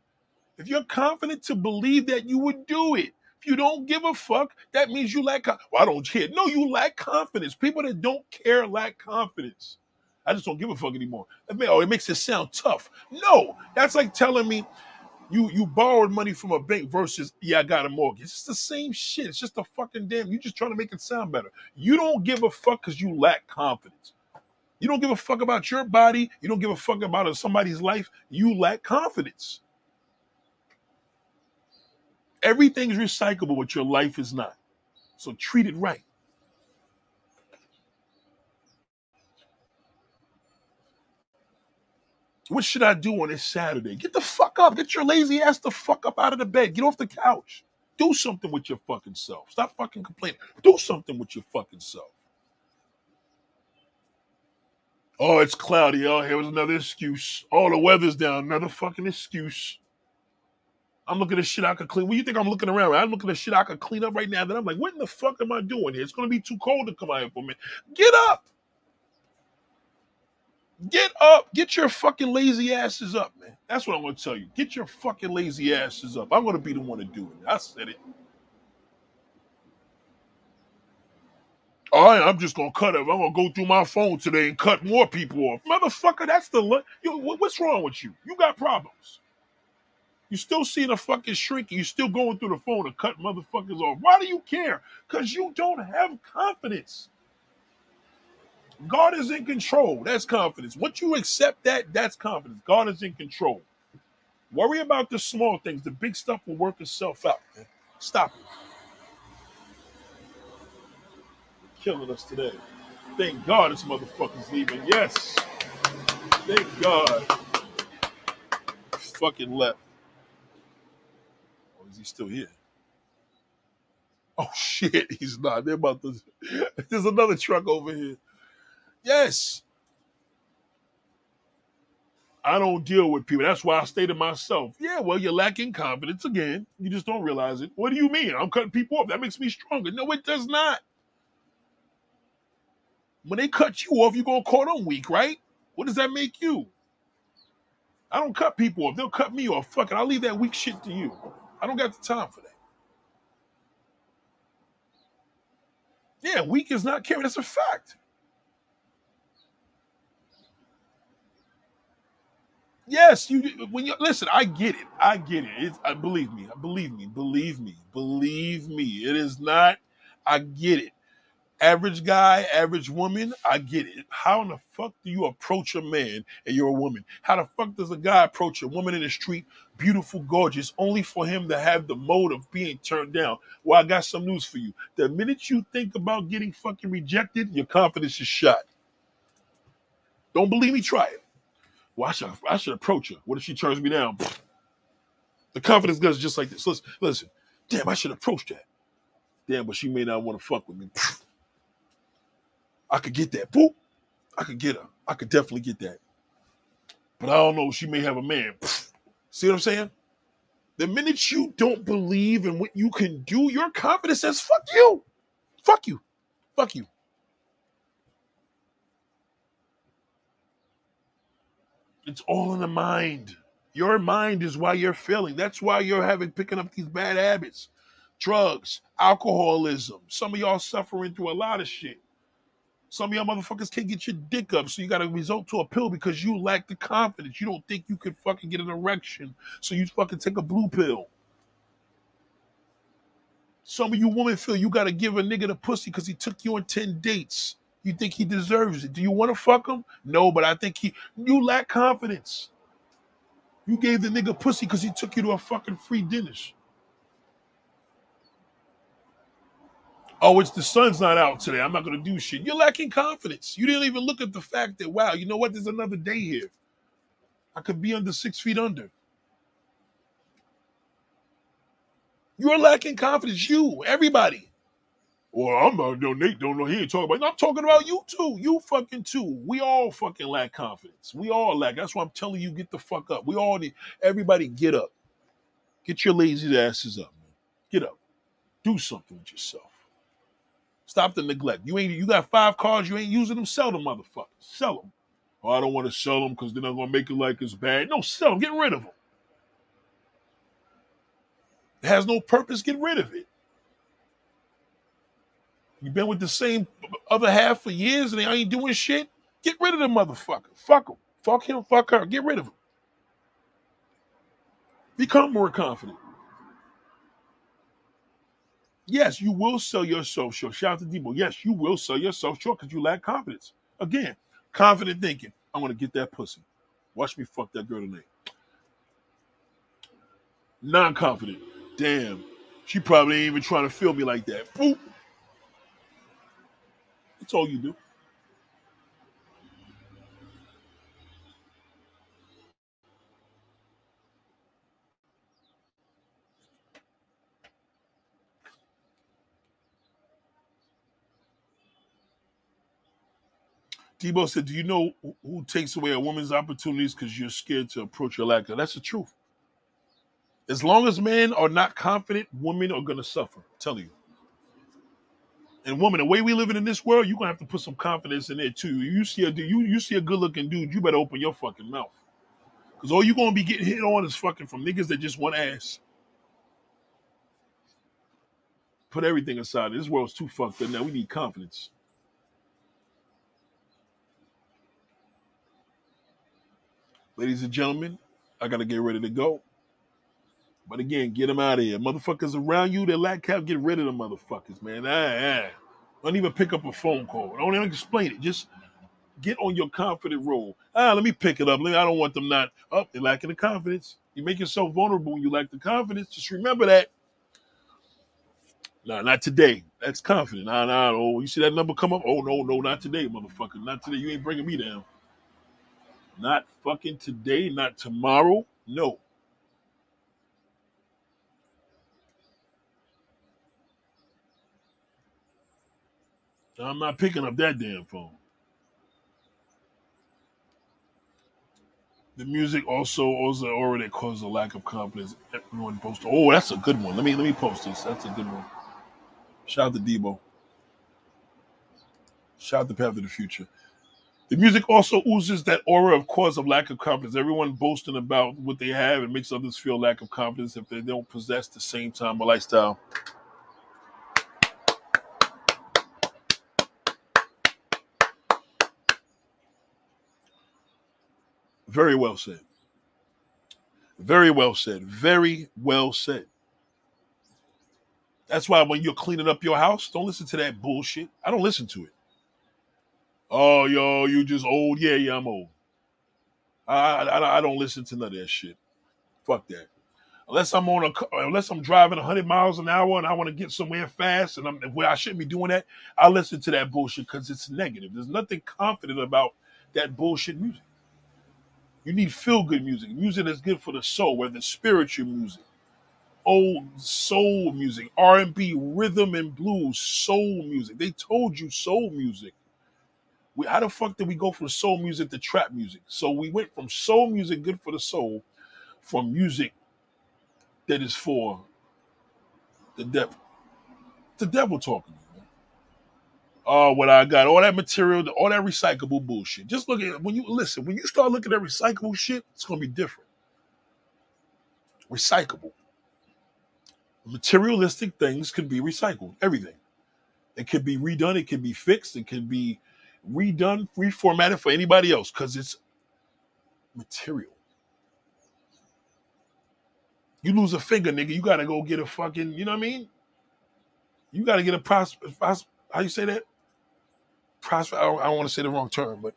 If you're confident to believe that you would do it, if you don't give a fuck, that means you lack. well, I don't care. No, you lack confidence. People that don't care lack confidence. I just don't give a fuck anymore. Oh, it makes it sound tough. No, that's like telling me you you borrowed money from a bank versus yeah I got a mortgage. It's the same shit. It's just a fucking damn. You just trying to make it sound better. You don't give a fuck because you lack confidence. You don't give a fuck about your body. You don't give a fuck about somebody's life. You lack confidence. Everything's recyclable, but your life is not. So treat it right. What should I do on this Saturday? Get the fuck up. Get your lazy ass the fuck up out of the bed. Get off the couch. Do something with your fucking self. Stop fucking complaining. Do something with your fucking self. Oh, it's cloudy. Oh, here was another excuse. Oh, the weather's down. Another fucking excuse. I'm looking at shit I could clean. What do you think I'm looking around? I'm looking at shit I could clean up right now. That I'm like, what in the fuck am I doing here? It's gonna be too cold to come out here for me. Get up. Get up. Get your fucking lazy asses up, man. That's what I'm going to tell you. Get your fucking lazy asses up. I'm going to be the one to do it. I said it. All right, I'm just gonna cut it. I'm gonna go through my phone today and cut more people off. Motherfucker, that's the yo, what's wrong with you? You got problems. You still seeing a fucking shrink. You still going through the phone to cut motherfuckers off. Why do you care? Because you don't have confidence. God is in control. That's confidence. Once you accept that, that's confidence. God is in control. Worry about the small things. The big stuff will work itself out. Man. Stop it. Killing us today. Thank God this motherfucker's leaving. Yes. Thank God. Fucking left. Or is he still here? Oh *laughs* shit, he's not. They're about to. *laughs* There's another truck over here. Yes. I don't deal with people. That's why I stay to myself. Yeah, well, you're lacking confidence again. You just don't realize it. What do you mean? I'm cutting people off. That makes me stronger. No, it does not. When they cut you off, you're gonna call them weak, right? What does that make you? I don't cut people off. They'll cut me off. Fuck it. I'll leave that weak shit to you. I don't got the time for that. Yeah, weak is not caring. That's a fact. Yes, you when you listen, I get it. I get it. It's, I believe me. Believe me. Believe me. Believe me. It is not. I get it. Average guy, average woman, I get it. How in the fuck do you approach a man and you're a woman? How the fuck does a guy approach a woman in the street, beautiful, gorgeous, only for him to have the mode of being turned down? Well, I got some news for you. The minute you think about getting fucking rejected, your confidence is shot. Don't believe me? Try it. Well, I should, I should approach her. What if she turns me down? The confidence goes just like this. Listen, listen. Damn, I should approach that. Damn, but she may not want to fuck with me. I could get that. Boop. I could get her. I could definitely get that. But I don't know. She may have a man. See what I'm saying? The minute you don't believe in what you can do, your confidence says, fuck you. Fuck you. Fuck you. It's all in the mind. Your mind is why you're failing. That's why you're having picking up these bad habits, drugs, alcoholism. Some of y'all suffering through a lot of shit. Some of y'all motherfuckers can't get your dick up, so you got to resort to a pill because you lack the confidence. You don't think you can fucking get an erection, so you fucking take a blue pill. Some of you women feel you got to give a nigga the pussy because he took you on 10 dates. You think he deserves it. Do you want to fuck him? No, but I think he, you lack confidence. You gave the nigga pussy because he took you to a fucking free dinner. Oh, it's the sun's not out today. I'm not going to do shit. You're lacking confidence. You didn't even look at the fact that, wow, you know what? There's another day here. I could be under six feet under. You're lacking confidence. You, everybody. Well, I'm not, no, Nate don't know. He ain't talking about, I'm talking about you too. You fucking too. We all fucking lack confidence. We all lack. That's why I'm telling you, get the fuck up. We all need, everybody get up. Get your lazy asses up, man. Get up. Do something with yourself. Stop the neglect. You ain't you got five cars, you ain't using them, sell them motherfuckers. Sell them. Oh, I don't want to sell them because they're not gonna make it like it's bad. No, sell them, get rid of them. It has no purpose, get rid of it. You've been with the same other half for years and they ain't doing shit. Get rid of the motherfucker. Fuck him. Fuck him. Fuck her. Get rid of him. Become more confident. Yes, you will sell yourself short. Shout out to Debo. Yes, you will sell yourself short because you lack confidence. Again, confident thinking. I'm gonna get that pussy. Watch me fuck that girl tonight. Non-confident. Damn. She probably ain't even trying to feel me like that. Boop. That's all you do. Debo said, Do you know who takes away a woman's opportunities because you're scared to approach your lack of? That's the truth. As long as men are not confident, women are going to suffer. I'm telling you. And woman, the way we living in this world, you're gonna have to put some confidence in there too. You see a you you see a good looking dude, you better open your fucking mouth. Cause all you're gonna be getting hit on is fucking from niggas that just want ass. Put everything aside. This world's too fucked up now. We need confidence. Ladies and gentlemen, I gotta get ready to go. But again, get them out of here. Motherfuckers around you that lack cap, get rid of the motherfuckers, man. Ah, ah. Don't even pick up a phone call. Don't even explain it. Just get on your confident roll. Ah, let me pick it up. Me, I don't want them not up. Oh, they're lacking the confidence. You make yourself vulnerable when you lack the confidence. Just remember that. No, not today. That's confident. Nah, nah. Oh, you see that number come up? Oh no, no, not today, motherfucker. Not today. You ain't bringing me down. Not fucking today. Not tomorrow. No. I'm not picking up that damn phone. The music also also already caused a lack of confidence. Everyone post. Oh, that's a good one. Let me let me post this. That's a good one. Shout out to Debo. Shout out to Path of the Future. The music also oozes that aura of cause of lack of confidence. Everyone boasting about what they have and makes others feel lack of confidence if they don't possess the same time or lifestyle. Very well said. Very well said. Very well said. That's why when you're cleaning up your house, don't listen to that bullshit. I don't listen to it. Oh, yo, you just old. Yeah, yeah, I'm old. I, I, I don't listen to none of that shit. Fuck that. Unless I'm on a, unless I'm driving 100 miles an hour and I want to get somewhere fast and I'm where I shouldn't be doing that, I listen to that bullshit because it's negative. There's nothing confident about that bullshit music. You need feel good music, music that's good for the soul, whether it's spiritual music, old soul music, R and B, rhythm and blues, soul music. They told you soul music. We, how the fuck did we go from soul music to trap music? So we went from soul music, good for the soul, from music that is for the devil. The devil talking oh, what I got, all that material, all that recyclable bullshit. Just look at when you listen, when you start looking at recyclable shit, it's gonna be different. Recyclable. Materialistic things can be recycled. Everything. It can be redone, it can be fixed, it can be redone, reformatted for anybody else, because it's material. You lose a finger, nigga, you gotta go get a fucking, you know what I mean? You gotta get a pros, pros how you say that? Prosper. I don't, don't want to say the wrong term, but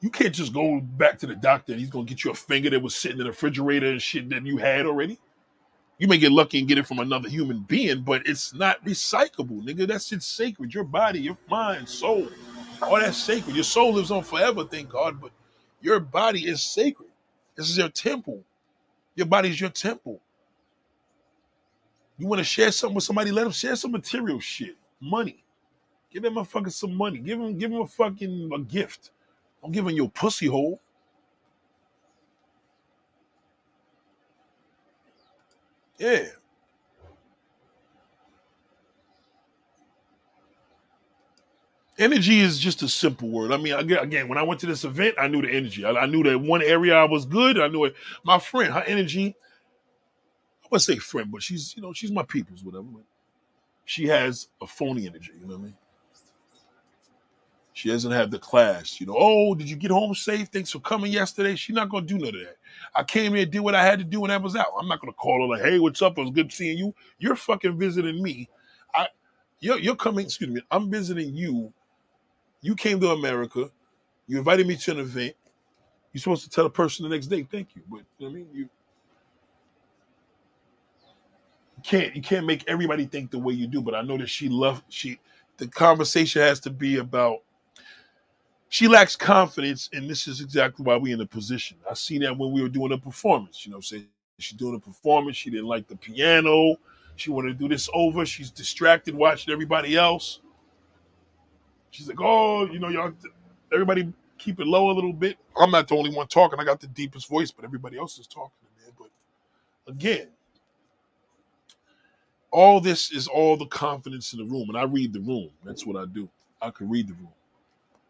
you can't just go back to the doctor and he's gonna get you a finger that was sitting in the refrigerator and shit that you had already. You may get lucky and get it from another human being, but it's not recyclable, nigga. That shit's sacred. Your body, your mind, soul, all that's sacred. Your soul lives on forever, thank God, but your body is sacred. This is your temple. Your body is your temple. You want to share something with somebody, let them share some material shit money. Give a fucking some money. Give him give him a fucking a gift. Don't give him your pussy hole. Yeah. Energy is just a simple word. I mean, again, when I went to this event, I knew the energy. I, I knew that one area I was good. I knew it. My friend, her energy. I would say friend, but she's you know she's my people's whatever she has a phony energy. You know what I mean? She doesn't have the class. You know, oh, did you get home safe? Thanks for coming yesterday. She's not gonna do none of that. I came here, did what I had to do, and I was out. I'm not gonna call her like, hey, what's up? It was good seeing you. You're fucking visiting me. I you're, you're coming, excuse me, I'm visiting you. You came to America, you invited me to an event. You're supposed to tell a person the next day, thank you. But you know I mean, you can't you can't make everybody think the way you do, but I know that she loves she the conversation has to be about she lacks confidence, and this is exactly why we're in the position. I seen that when we were doing a performance, you know saying? She's doing a performance, she didn't like the piano, she wanted to do this over, she's distracted watching everybody else. She's like, oh, you know, y'all everybody keep it low a little bit. I'm not the only one talking, I got the deepest voice, but everybody else is talking in there. But again, all this is all the confidence in the room, and I read the room. That's what I do. I can read the room.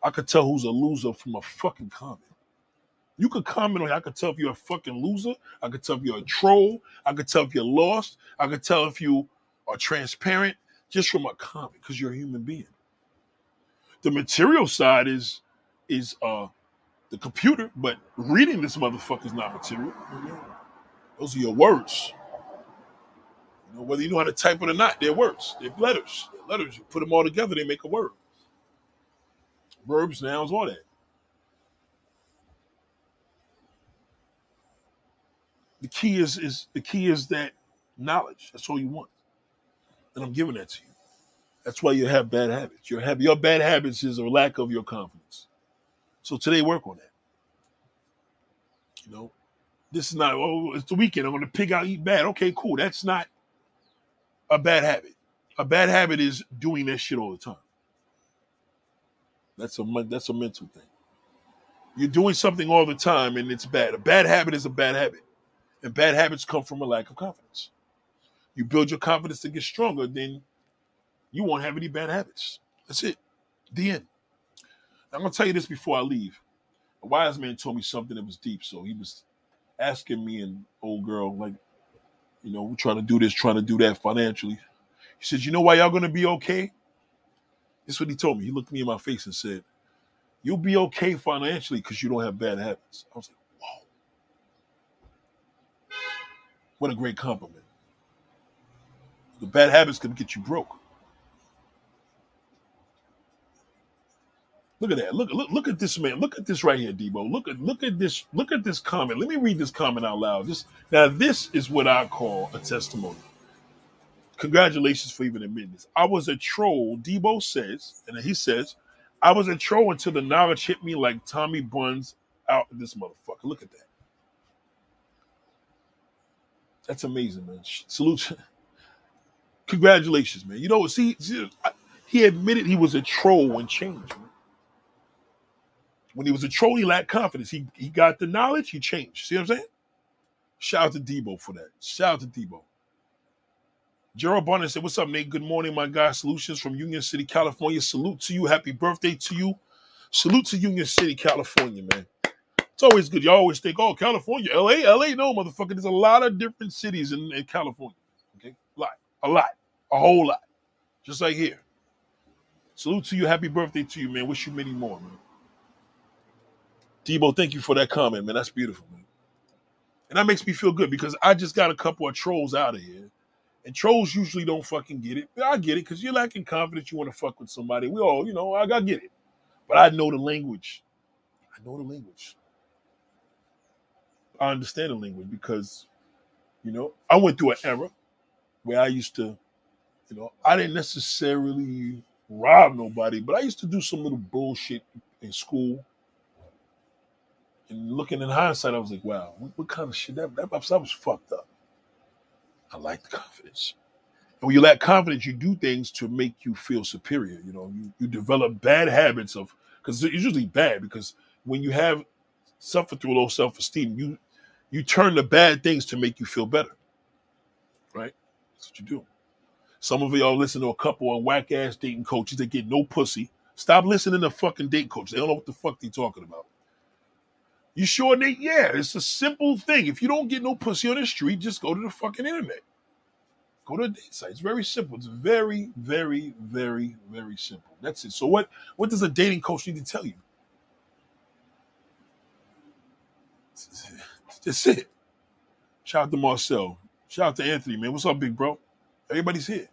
I could tell who's a loser from a fucking comment. You could comment on it. I could tell if you're a fucking loser. I could tell if you're a troll. I could tell if you're lost. I could tell if you are transparent just from a comment because you're a human being. The material side is is uh the computer, but reading this motherfucker is not material. Those are your words. You know, whether you know how to type it or not, they're words. They're letters. They're letters. You put them all together, they make a word. verbs, nouns, all that. The key is is the key is that knowledge. That's all you want, and I'm giving that to you. That's why you have bad habits. Your have your bad habits is a lack of your confidence. So today, work on that. You know, this is not. Oh, it's the weekend. I'm going to pick out eat bad. Okay, cool. That's not a bad habit. A bad habit is doing that shit all the time. That's a that's a mental thing. You're doing something all the time and it's bad. A bad habit is a bad habit. And bad habits come from a lack of confidence. You build your confidence to get stronger, then you won't have any bad habits. That's it. The end. I'm gonna tell you this before I leave. A wise man told me something that was deep. So he was asking me and old girl, like, you know, we're trying to do this, trying to do that financially. He says, You know why y'all gonna be okay? This is what he told me. He looked me in my face and said, You'll be okay financially because you don't have bad habits. I was like, Whoa. What a great compliment. The bad habits can get you broke. Look at that. Look, look, look at this man. Look at this right here, Debo. Look at look at this. Look at this comment. Let me read this comment out loud. This now this is what I call a testimony. Congratulations for even admitting this. I was a troll, Debo says, and he says, I was a troll until the knowledge hit me like Tommy Buns out this motherfucker. Look at that. That's amazing, man. Salute. Congratulations, man. You know, see, see he admitted he was a troll when changed. Man. When he was a troll, he lacked confidence. He he got the knowledge, he changed. See what I'm saying? Shout out to Debo for that. Shout out to Debo. Gerald Barnett said, What's up, Nate? Good morning, my guy. Solutions from Union City, California. Salute to you. Happy birthday to you. Salute to Union City, California, man. It's always good. Y'all always think, oh, California, LA, LA. No, motherfucker. There's a lot of different cities in, in California. Okay? A lot. A lot. A whole lot. Just like here. Salute to you. Happy birthday to you, man. Wish you many more, man. Debo, thank you for that comment, man. That's beautiful, man. And that makes me feel good because I just got a couple of trolls out of here and trolls usually don't fucking get it. I get it because you're lacking confidence. You want to fuck with somebody. We all, you know, I got get it. But I know the language. I know the language. I understand the language because, you know, I went through an era where I used to, you know, I didn't necessarily rob nobody, but I used to do some little bullshit in school. And looking in hindsight, I was like, wow, what, what kind of shit that, that, was fucked up. I like the confidence. And when you lack confidence, you do things to make you feel superior. You know, you, you develop bad habits of because it's usually bad because when you have suffered through low self-esteem, you you turn to bad things to make you feel better. Right? That's what you do. Some of y'all listen to a couple of whack ass dating coaches that get no pussy. Stop listening to fucking date coaches. They don't know what the fuck they're talking about. You sure, Nate? Yeah, it's a simple thing. If you don't get no pussy on the street, just go to the fucking internet. Go to a date site. It's very simple. It's very, very, very, very simple. That's it. So what what does a dating coach need to tell you? *laughs* That's it. Shout out to Marcel. Shout out to Anthony, man. What's up, big bro? Everybody's here.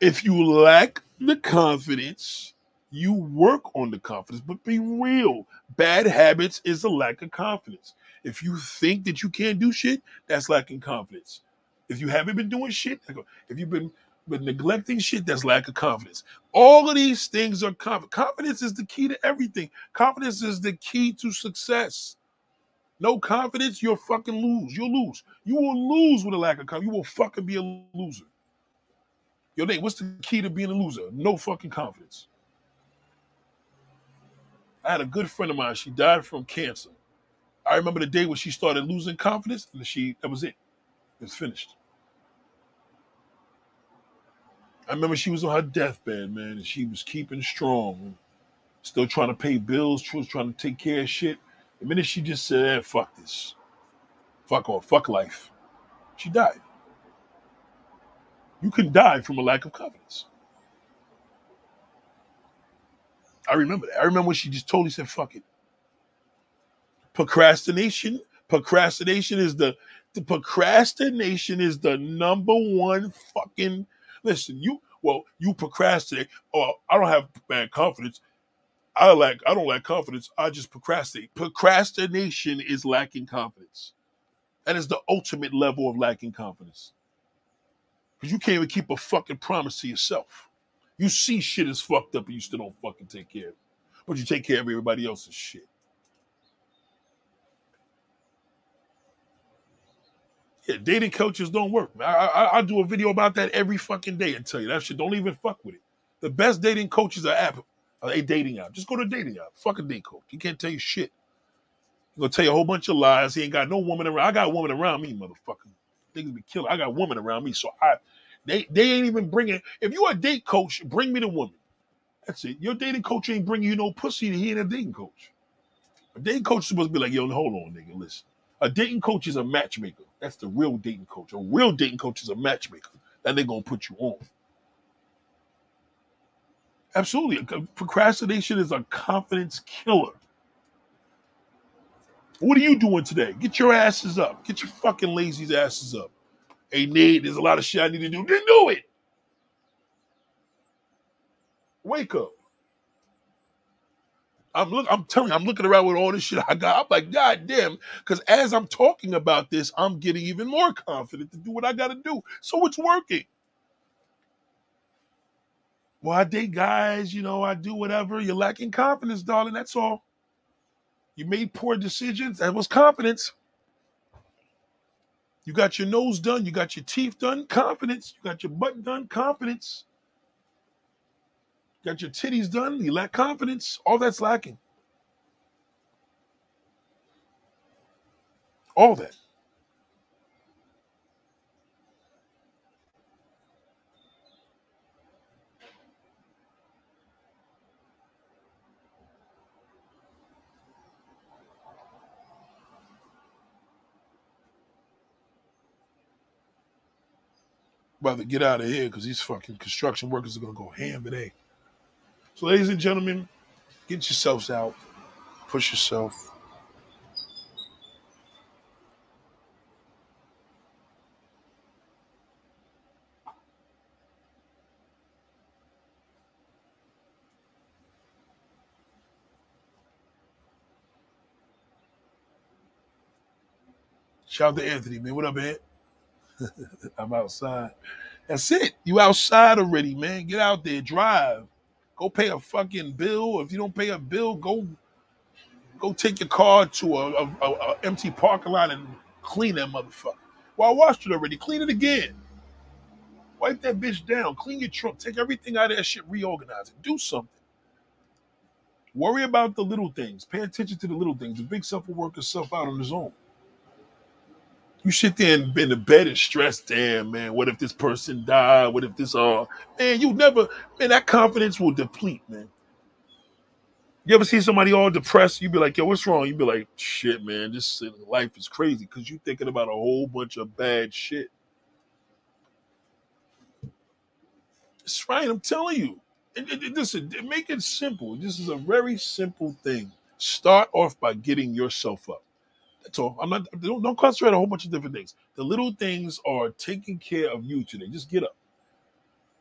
If you lack the confidence you work on the confidence, but be real. Bad habits is a lack of confidence. If you think that you can't do shit, that's lacking confidence. If you haven't been doing shit, if you've been been neglecting shit, that's lack of confidence. All of these things are confidence. Confidence is the key to everything. Confidence is the key to success. No confidence, you'll fucking lose. You'll lose. You will lose with a lack of confidence. You will fucking be a loser. Yo, Nate, what's the key to being a loser? No fucking confidence. I had a good friend of mine. She died from cancer. I remember the day when she started losing confidence, and she that was it. It was finished. I remember she was on her deathbed, man, and she was keeping strong, still trying to pay bills, she was trying to take care of shit. The minute she just said, eh, "Fuck this, fuck off, fuck life," she died. You can die from a lack of confidence. I remember that. I remember when she just totally said, fuck it. Procrastination, procrastination is the, the procrastination is the number one fucking listen, you well, you procrastinate. Oh, I don't have bad confidence. I lack. I don't lack confidence. I just procrastinate. Procrastination is lacking confidence. That is the ultimate level of lacking confidence. Because you can't even keep a fucking promise to yourself. You see shit is fucked up and you still don't fucking take care of it. But you take care of everybody else's shit. Yeah, dating coaches don't work. I, I, I do a video about that every fucking day and tell you that shit. Don't even fuck with it. The best dating coaches are app, are a dating app. Just go to a dating app. Fuck a date coach. He can't tell you shit. He's gonna tell you a whole bunch of lies. He ain't got no woman around. I got a woman around me, motherfucker. Niggas be killing. I got a woman around me, so I they they ain't even bringing. If you a date coach, bring me the woman. That's it. Your dating coach ain't bringing you no pussy. He ain't a dating coach. A dating coach is supposed to be like, yo, hold on, nigga, listen. A dating coach is a matchmaker. That's the real dating coach. A real dating coach is a matchmaker. That they gonna put you on. Absolutely. Procrastination is a confidence killer. What are you doing today? Get your asses up. Get your fucking lazy asses up. Hey, Nate, there's a lot of shit I need to do. Then do it. Wake up. I'm look. I'm telling you, I'm looking around with all this shit I got. I'm like, God damn. Because as I'm talking about this, I'm getting even more confident to do what I got to do. So it's working. Well, I date guys, you know, I do whatever. You're lacking confidence, darling. That's all. You made poor decisions. That was confidence. You got your nose done. You got your teeth done. Confidence. You got your butt done. Confidence. You Got your titties done. You lack confidence. All that's lacking. All that. About to get out of here because these fucking construction workers are gonna go ham today. So, ladies and gentlemen, get yourselves out, push yourself. Shout out to Anthony, man. What up, man? *laughs* I'm outside. That's it. You outside already, man. Get out there, drive. Go pay a fucking bill. If you don't pay a bill, go go take your car to a, a, a, a empty parking lot and clean that motherfucker. Well, I washed it already. Clean it again. Wipe that bitch down. Clean your trunk. Take everything out of that shit. Reorganize it. Do something. Worry about the little things. Pay attention to the little things. The big stuff will work itself out on its own. You sit there and in the bed and stress, damn man, what if this person died? What if this uh man, you never man, that confidence will deplete, man. You ever see somebody all depressed? You be like, yo, what's wrong? You be like, shit, man, this life is crazy because you thinking about a whole bunch of bad shit. It's right, I'm telling you. Listen, make it simple. This is a very simple thing. Start off by getting yourself up. That's all. I'm not. Don't, don't concentrate on a whole bunch of different things. The little things are taking care of you today. Just get up,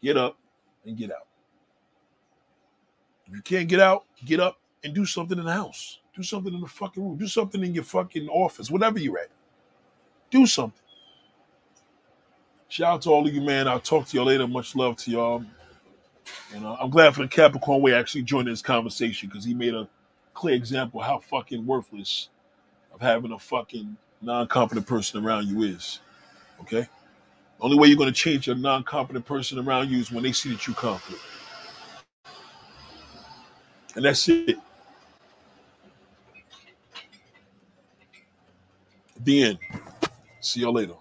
get up, and get out. If you can't get out, get up and do something in the house. Do something in the fucking room. Do something in your fucking office, whatever you're at. Do something. Shout out to all of you, man. I'll talk to y'all later. Much love to y'all. And uh, I'm glad for the Capricorn way actually joined this conversation because he made a clear example how fucking worthless of having a fucking non-competent person around you is. Okay? The only way you're going to change a non-competent person around you is when they see that you're confident. And that's it. The end. See y'all later.